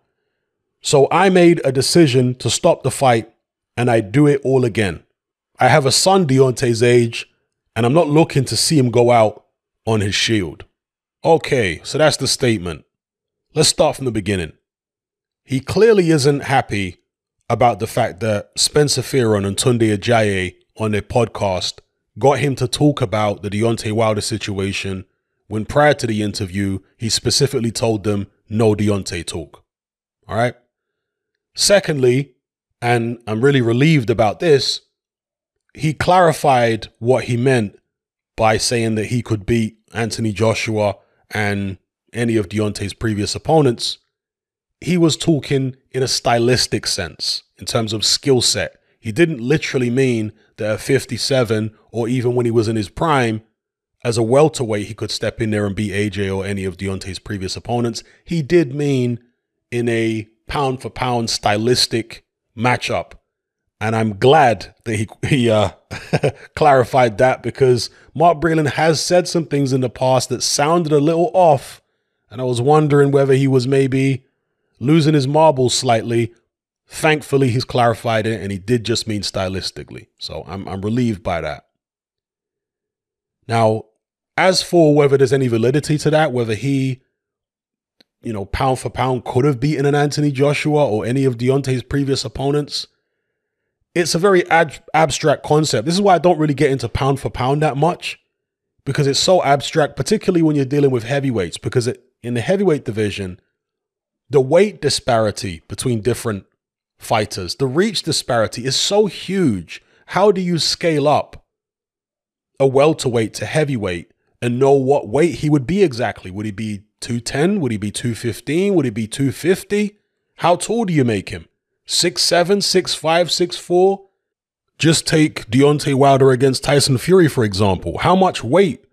So I made a decision to stop the fight, and I do it all again. I have a son Deontay's age, and I'm not looking to see him go out on his shield. Okay, so that's the statement. Let's start from the beginning. He clearly isn't happy about the fact that Spencer Fearon and Tunde Ajayi on their podcast got him to talk about the Deontay Wilder situation when prior to the interview, he specifically told them no Deontay talk. All right. Secondly, and I'm really relieved about this, he clarified what he meant by saying that he could beat Anthony Joshua and any of Deontay's previous opponents, he was talking in a stylistic sense in terms of skill set. He didn't literally mean that at 57 or even when he was in his prime, as a welterweight, he could step in there and beat AJ or any of Deontay's previous opponents. He did mean in a pound for pound stylistic matchup. And I'm glad that he, he uh, clarified that because Mark Breland has said some things in the past that sounded a little off and I was wondering whether he was maybe losing his marbles slightly. Thankfully, he's clarified it, and he did just mean stylistically. So I'm, I'm relieved by that. Now, as for whether there's any validity to that, whether he you know, pound for pound could have beaten an Anthony Joshua or any of Deontay's previous opponents. It's a very ab- abstract concept. This is why I don't really get into pound for pound that much because it's so abstract, particularly when you're dealing with heavyweights. Because it, in the heavyweight division, the weight disparity between different fighters, the reach disparity is so huge. How do you scale up a welterweight to heavyweight and know what weight he would be exactly? Would he be 210? Would he be 215? Would he be 250? How tall do you make him? 6'7, 6'5, 6'4? Just take Deontay Wilder against Tyson Fury, for example. How much weight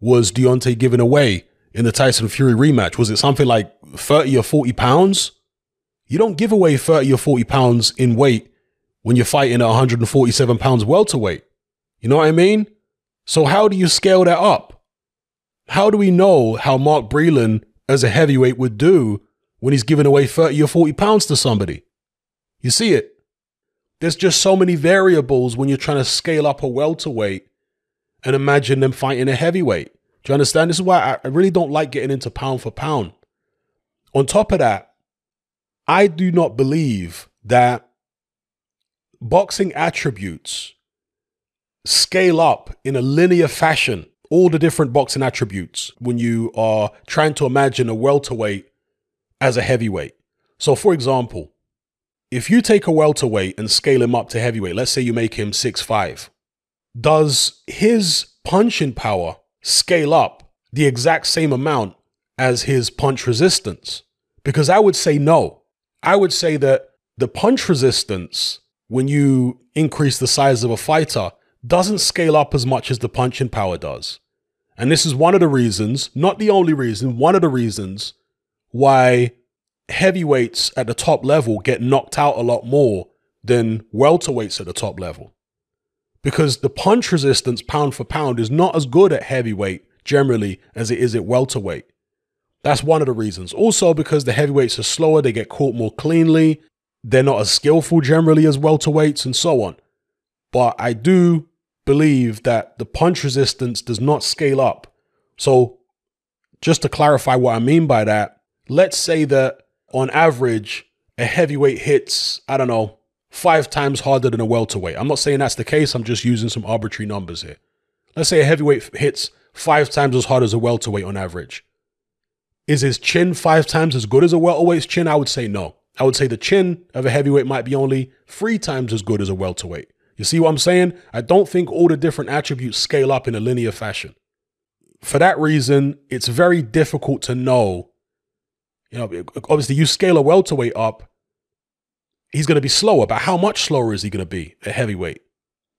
was Deontay giving away in the Tyson Fury rematch? Was it something like 30 or 40 pounds? You don't give away 30 or 40 pounds in weight when you're fighting at 147 pounds welterweight. You know what I mean? So, how do you scale that up? How do we know how Mark Breland as a heavyweight would do when he's giving away 30 or 40 pounds to somebody? You see it? There's just so many variables when you're trying to scale up a welterweight and imagine them fighting a heavyweight. Do you understand? This is why I really don't like getting into pound for pound. On top of that, I do not believe that boxing attributes scale up in a linear fashion, all the different boxing attributes, when you are trying to imagine a welterweight as a heavyweight. So, for example, if you take a welterweight and scale him up to heavyweight, let's say you make him six five, does his punching power scale up the exact same amount as his punch resistance? Because I would say no. I would say that the punch resistance, when you increase the size of a fighter, doesn't scale up as much as the punching power does. And this is one of the reasons, not the only reason, one of the reasons why heavyweights at the top level get knocked out a lot more than welterweights at the top level. Because the punch resistance pound for pound is not as good at heavyweight generally as it is at welterweight. That's one of the reasons. Also, because the heavyweights are slower, they get caught more cleanly, they're not as skillful generally as welterweights, and so on. But I do believe that the punch resistance does not scale up. So, just to clarify what I mean by that, let's say that on average, a heavyweight hits, I don't know, five times harder than a welterweight. I'm not saying that's the case, I'm just using some arbitrary numbers here. Let's say a heavyweight hits five times as hard as a welterweight on average. Is his chin five times as good as a welterweight's chin? I would say no. I would say the chin of a heavyweight might be only three times as good as a welterweight. You see what I'm saying? I don't think all the different attributes scale up in a linear fashion. For that reason, it's very difficult to know you know, obviously you scale a welterweight up, he's going to be slower. But how much slower is he going to be a heavyweight?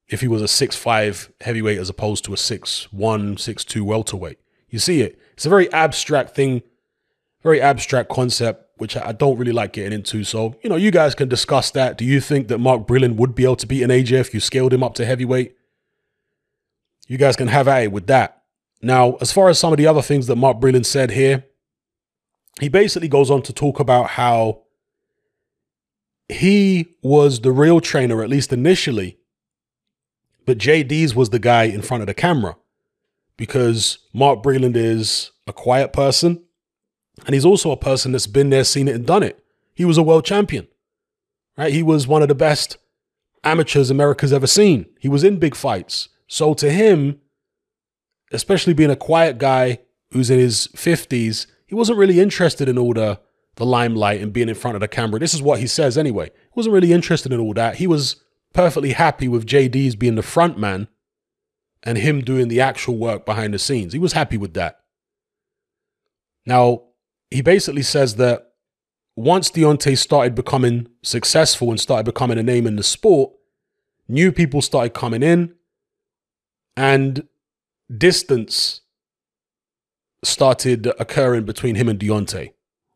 If he was a six five heavyweight as opposed to a six one, six two welterweight, you see it. It's a very abstract thing, very abstract concept, which I don't really like getting into. So you know, you guys can discuss that. Do you think that Mark Breland would be able to beat an AJ if you scaled him up to heavyweight? You guys can have at it with that. Now, as far as some of the other things that Mark Breland said here, he basically goes on to talk about how he was the real trainer, at least initially, but Jay Deas was the guy in front of the camera because Mark Breland is a quiet person and he's also a person that's been there, seen it, and done it. He was a world champion, right? He was one of the best amateurs America's ever seen. He was in big fights. So to him, especially being a quiet guy who's in his 50s, he wasn't really interested in all the, the limelight and being in front of the camera. This is what he says anyway. He wasn't really interested in all that. He was perfectly happy with Jay Deas being the front man and him doing the actual work behind the scenes. He was happy with that. Now, he basically says that once Deontay started becoming successful and started becoming a name in the sport, new people started coming in and distance started occurring between him and Deontay,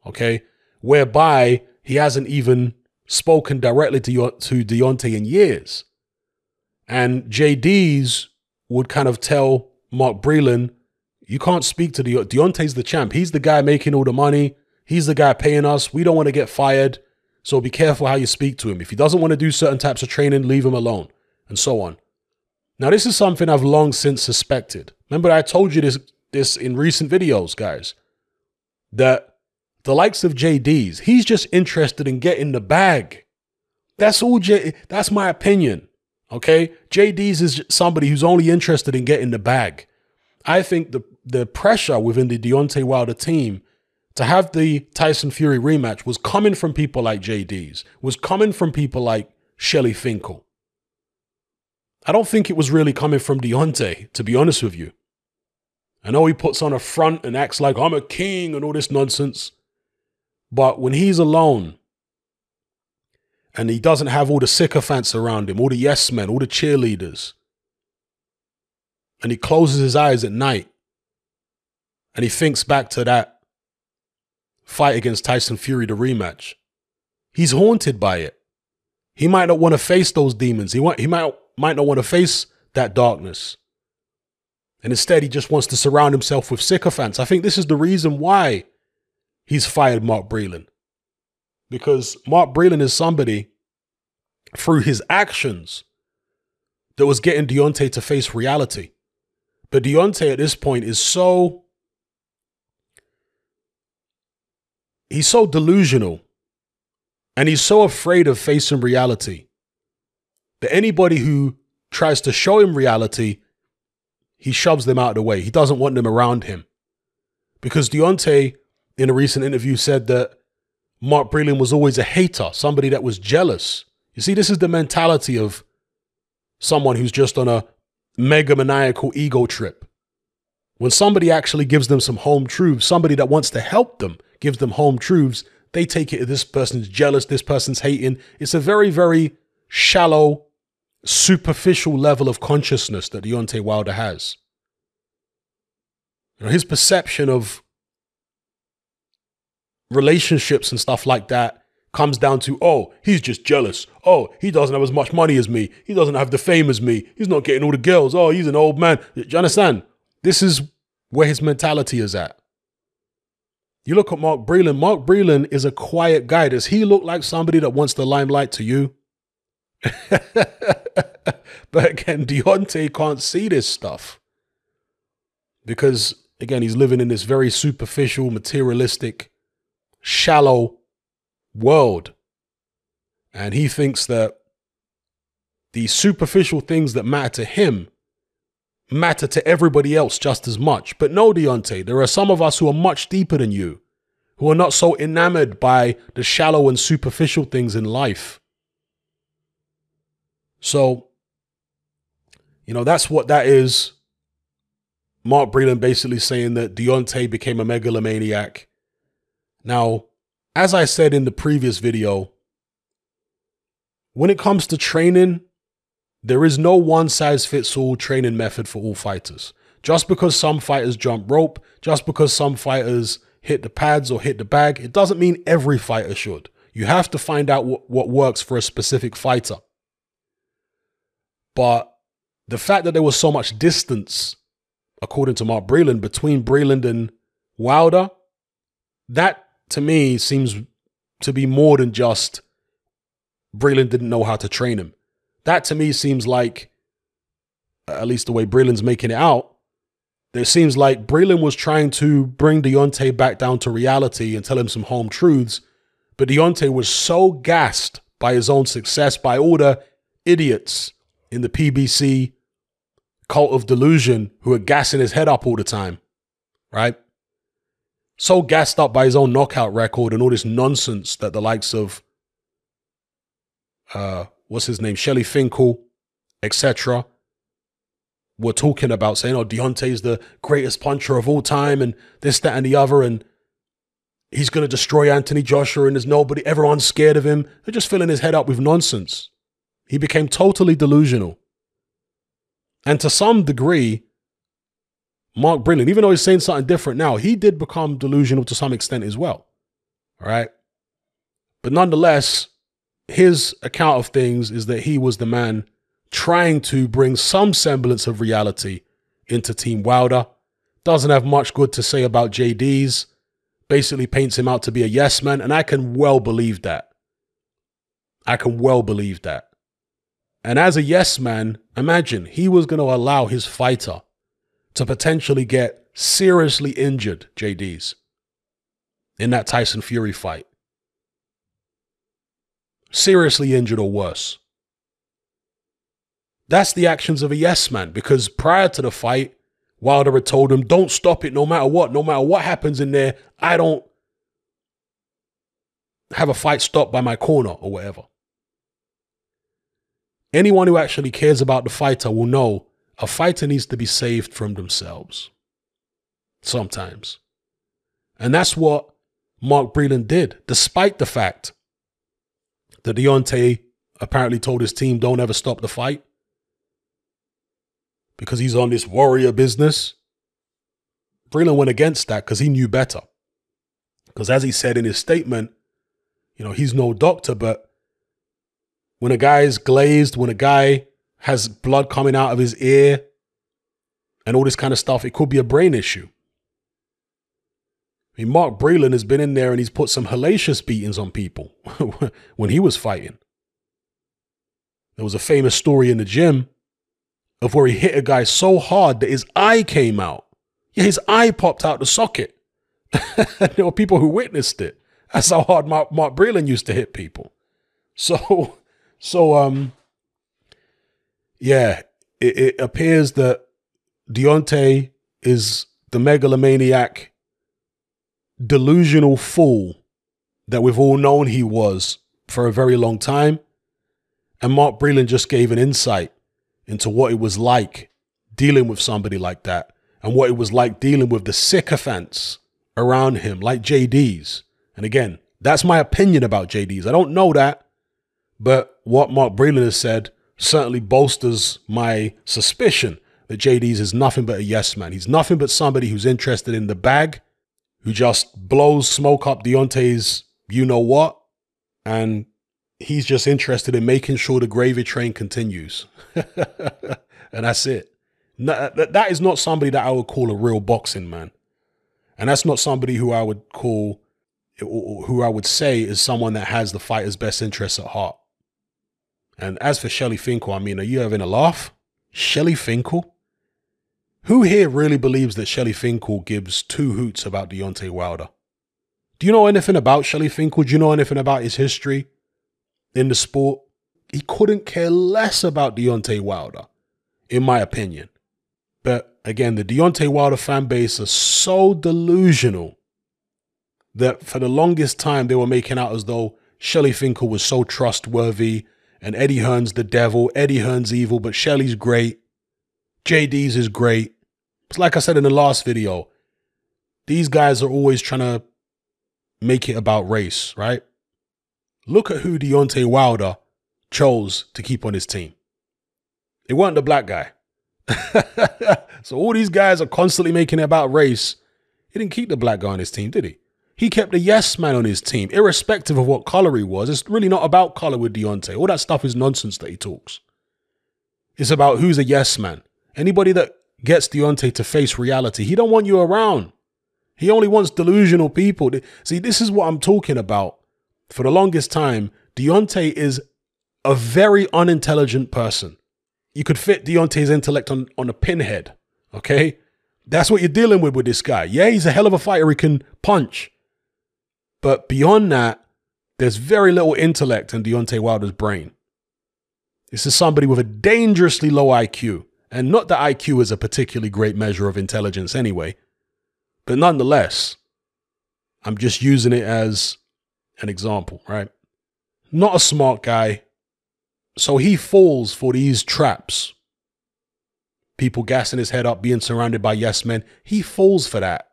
okay? Whereby he hasn't even spoken directly to, to Deontay in years. And Jay Deas would kind of tell Mark Breland, you can't speak to De- Deontay's the champ. He's the guy making all the money. He's the guy paying us. We don't want to get fired. So be careful how you speak to him. If he doesn't want to do certain types of training, leave him alone, and so on. Now, this is something I've long since suspected. Remember, I told you this this in recent videos, guys, that the likes of Jay Deas, he's just interested in getting the bag. That's all J that's my opinion. Okay? Jay Deas is somebody who's only interested in getting the bag. I think the the pressure within the Deontay Wilder team to have the Tyson Fury rematch was coming from people like Jay Deas, was coming from people like Shelly Finkel. I don't think it was really coming from Deontay, to be honest with you. I know he puts on a front and acts like I'm a king and all this nonsense. But when he's alone and he doesn't have all the sycophants around him, all the yes men, all the cheerleaders, and he closes his eyes at night and he thinks back to that fight against Tyson Fury, the rematch, he's haunted by it. He might not want to face those demons. He, want, he might, might not want to face that darkness. And instead, he just wants to surround himself with sycophants. I think this is the reason why he's fired Mark Breland. Because Mark Breland is somebody, through his actions, that was getting Deontay to face reality. But Deontay at this point is so. He's so delusional. And he's so afraid of facing reality that anybody who tries to show him reality, he shoves them out of the way. He doesn't want them around him. Because Deontay in a recent interview said that Mark Breland was always a hater, somebody that was jealous. You see, this is the mentality of someone who's just on a mega maniacal ego trip. When somebody actually gives them some home truths, somebody that wants to help them gives them home truths, they take it this person's jealous, this person's hating. It's a very, very shallow, superficial level of consciousness that Deontay Wilder has. You know, his perception of relationships and stuff like that comes down to, oh, he's just jealous. Oh, he doesn't have as much money as me. He doesn't have the fame as me. He's not getting all the girls. Oh, he's an old man. Do you understand? This is where his mentality is at. You look at Mark Breland. Mark Breland is a quiet guy. Does he look like somebody that wants the limelight to you? but again, Deontay can't see this stuff. Because, again, he's living in this very superficial, materialistic shallow world. And he thinks that the superficial things that matter to him matter to everybody else just as much. But no, Deontay, there are some of us who are much deeper than you, who are not so enamored by the shallow and superficial things in life. So, you know, that's what that is. Mark Breland basically saying that Deontay became a megalomaniac now, as I said in the previous video, when it comes to training, there is no one size fits all training method for all fighters. Just because some fighters jump rope, just because some fighters hit the pads or hit the bag, it doesn't mean every fighter should. You have to find out what, what works for a specific fighter. But the fact that there was so much distance, according to Mark Breland, between Breland and Wilder, that to me seems to be more than just Breland didn't know how to train him. That to me seems like, at least the way Breland's making it out, it seems like Breland was trying to bring Deontay back down to reality and tell him some home truths. But Deontay was so gassed by his own success, by all the idiots in the PBC cult of delusion who are gassing his head up all the time, right? so gassed up by his own knockout record and all this nonsense that the likes of uh what's his name, Shelly Finkel, etc. were talking about saying, oh, Deontay's the greatest puncher of all time and this, that, and the other, and he's gonna destroy Anthony Joshua and there's nobody everyone's scared of him. They're just filling his head up with nonsense. He became totally delusional. And to some degree, Mark Breland, even though he's saying something different now, he did become delusional to some extent as well. All right. But nonetheless, his account of things is that he was the man trying to bring some semblance of reality into Team Wilder. Doesn't have much good to say about Jay Deas. Basically paints him out to be a yes man, and I can well believe that. I can well believe that. And as a yes man, imagine he was going to allow his fighter to potentially get seriously injured Jay Deas. in that Tyson Fury fight. Seriously injured or worse. That's the actions of a yes man because prior to the fight, Wilder had told him, don't stop it no matter what. No matter what happens in there, I don't have a fight stopped by my corner or whatever. Anyone who actually cares about the fighter will know a fighter needs to be saved from themselves. Sometimes. And that's what Mark Breland did, despite the fact that Deontay apparently told his team, don't ever stop the fight because he's on this warrior business. Breland went against that because he knew better. Because as he said in his statement, you know, he's no doctor, but when a guy is glazed, when a guy has blood coming out of his ear and all this kind of stuff, it could be a brain issue. I mean, Mark Breland has been in there and he's put some hellacious beatings on people when he was fighting. There was a famous story in the gym of where he hit a guy so hard that his eye came out. Yeah, his eye popped out the socket. there were people who witnessed it. That's how hard Mark, Mark Breland used to hit people. So, so um, yeah, it, it appears that Deontay is the megalomaniac, delusional fool that we've all known he was for a very long time. And Mark Breland just gave an insight into what it was like dealing with somebody like that and what it was like dealing with the sycophants around him, like Jay Deas. And again, that's my opinion about Jay Deas. I don't know that, but what Mark Breland has said certainly bolsters my suspicion that Jay Deas is nothing but a yes man. He's nothing but somebody who's interested in the bag, who just blows smoke up Deontay's you know what, and he's just interested in making sure the gravy train continues. and that's it. That that is not somebody that I would call a real boxing man. And that's not somebody who I would call, who I would say is someone that has the fighter's best interests at heart. And as for Shelly Finkel, I mean, are you having a laugh? Shelly Finkel? Who here really believes that Shelly Finkel gives two hoots about Deontay Wilder? Do you know anything about Shelly Finkel? Do you know anything about his history in the sport? He couldn't care less about Deontay Wilder, in my opinion. But again, the Deontay Wilder fan base are so delusional that for the longest time they were making out as though Shelly Finkel was so trustworthy and Eddie Hearn's the devil, Eddie Hearn's evil, but Shelly's great. Jay Deas is great. It's like I said in the last video, these guys are always trying to make it about race, right? Look at who Deontay Wilder chose to keep on his team. It wasn't the black guy. so all these guys are constantly making it about race. He didn't keep the black guy on his team, did he? He kept a yes man on his team, irrespective of what color he was. It's really not about color with Deontay. All that stuff is nonsense that he talks. It's about who's a yes man. Anybody that gets Deontay to face reality, he don't want you around. He only wants delusional people. See, this is what I'm talking about. For the longest time, Deontay is a very unintelligent person. You could fit Deontay's intellect on, on a pinhead, okay? That's what you're dealing with with this guy. Yeah, he's a hell of a fighter. He can punch. But beyond that, there's very little intellect in Deontay Wilder's brain. This is somebody with a dangerously low IQ. And not that IQ is a particularly great measure of intelligence anyway. But nonetheless, I'm just using it as an example, right? Not a smart guy. So he falls for these traps. People gassing his head up, being surrounded by yes men. He falls for that.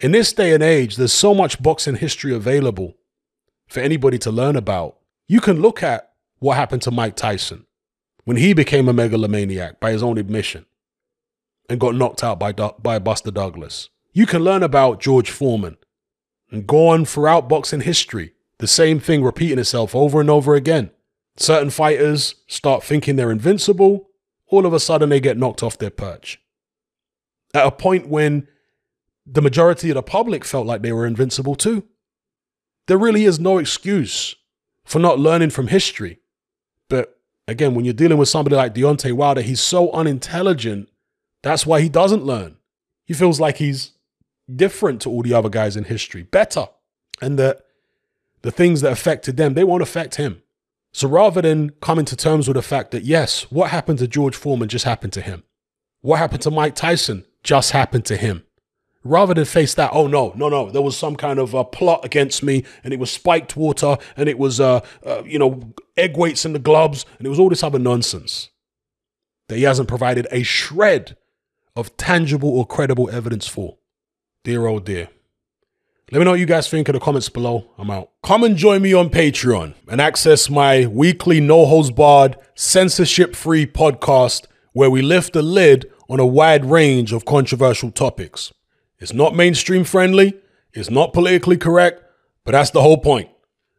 In this day and age, there's so much boxing history available for anybody to learn about. You can look at what happened to Mike Tyson when he became a megalomaniac by his own admission and got knocked out by, by Buster Douglas. You can learn about George Foreman and go on throughout boxing history, the same thing repeating itself over and over again. Certain fighters start thinking they're invincible, all of a sudden they get knocked off their perch. At a point when the majority of the public felt like they were invincible too. There really is no excuse for not learning from history. But again, when you're dealing with somebody like Deontay Wilder, he's so unintelligent. That's why he doesn't learn. He feels like he's different to all the other guys in history, better and that the things that affected them, they won't affect him. So rather than coming to terms with the fact that, yes, what happened to George Foreman just happened to him, what happened to Mike Tyson just happened to him. Rather than face that, oh no, no, no, there was some kind of uh, plot against me, and it was spiked water, and it was, uh, uh, you know, egg weights in the gloves, and it was all this other nonsense that he hasn't provided a shred of tangible or credible evidence for. Dear oh dear. Let me know what you guys think in the comments below. I'm out. Come and join me on Patreon and access my weekly no holds barred, censorship free podcast where we lift the lid on a wide range of controversial topics. It's not mainstream friendly, it's not politically correct, but that's the whole point.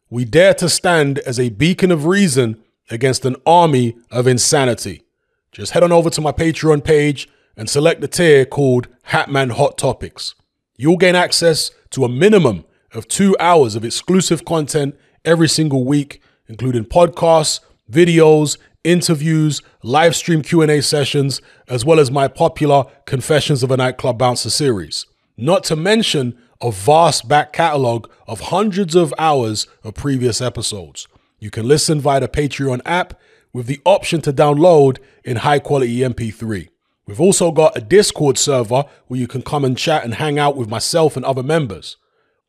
We dare to stand as a beacon of reason against an army of insanity. Just head on over to my Patreon page and select the tier called Hatman Hot Topics. You'll gain access to a minimum of two hours of exclusive content every single week, including podcasts, videos, interviews, live stream Q&A sessions, as well as my popular Confessions of a Nightclub Bouncer series. Not to mention a vast back catalog of hundreds of hours of previous episodes. You can listen via the Patreon app with the option to download in high quality MP3. We've also got a Discord server where you can come and chat and hang out with myself and other members.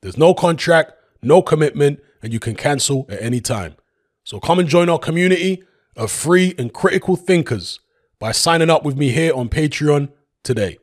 There's no contract, no commitment, and you can cancel at any time. So come and join our community of free and critical thinkers by signing up with me here on Patreon today.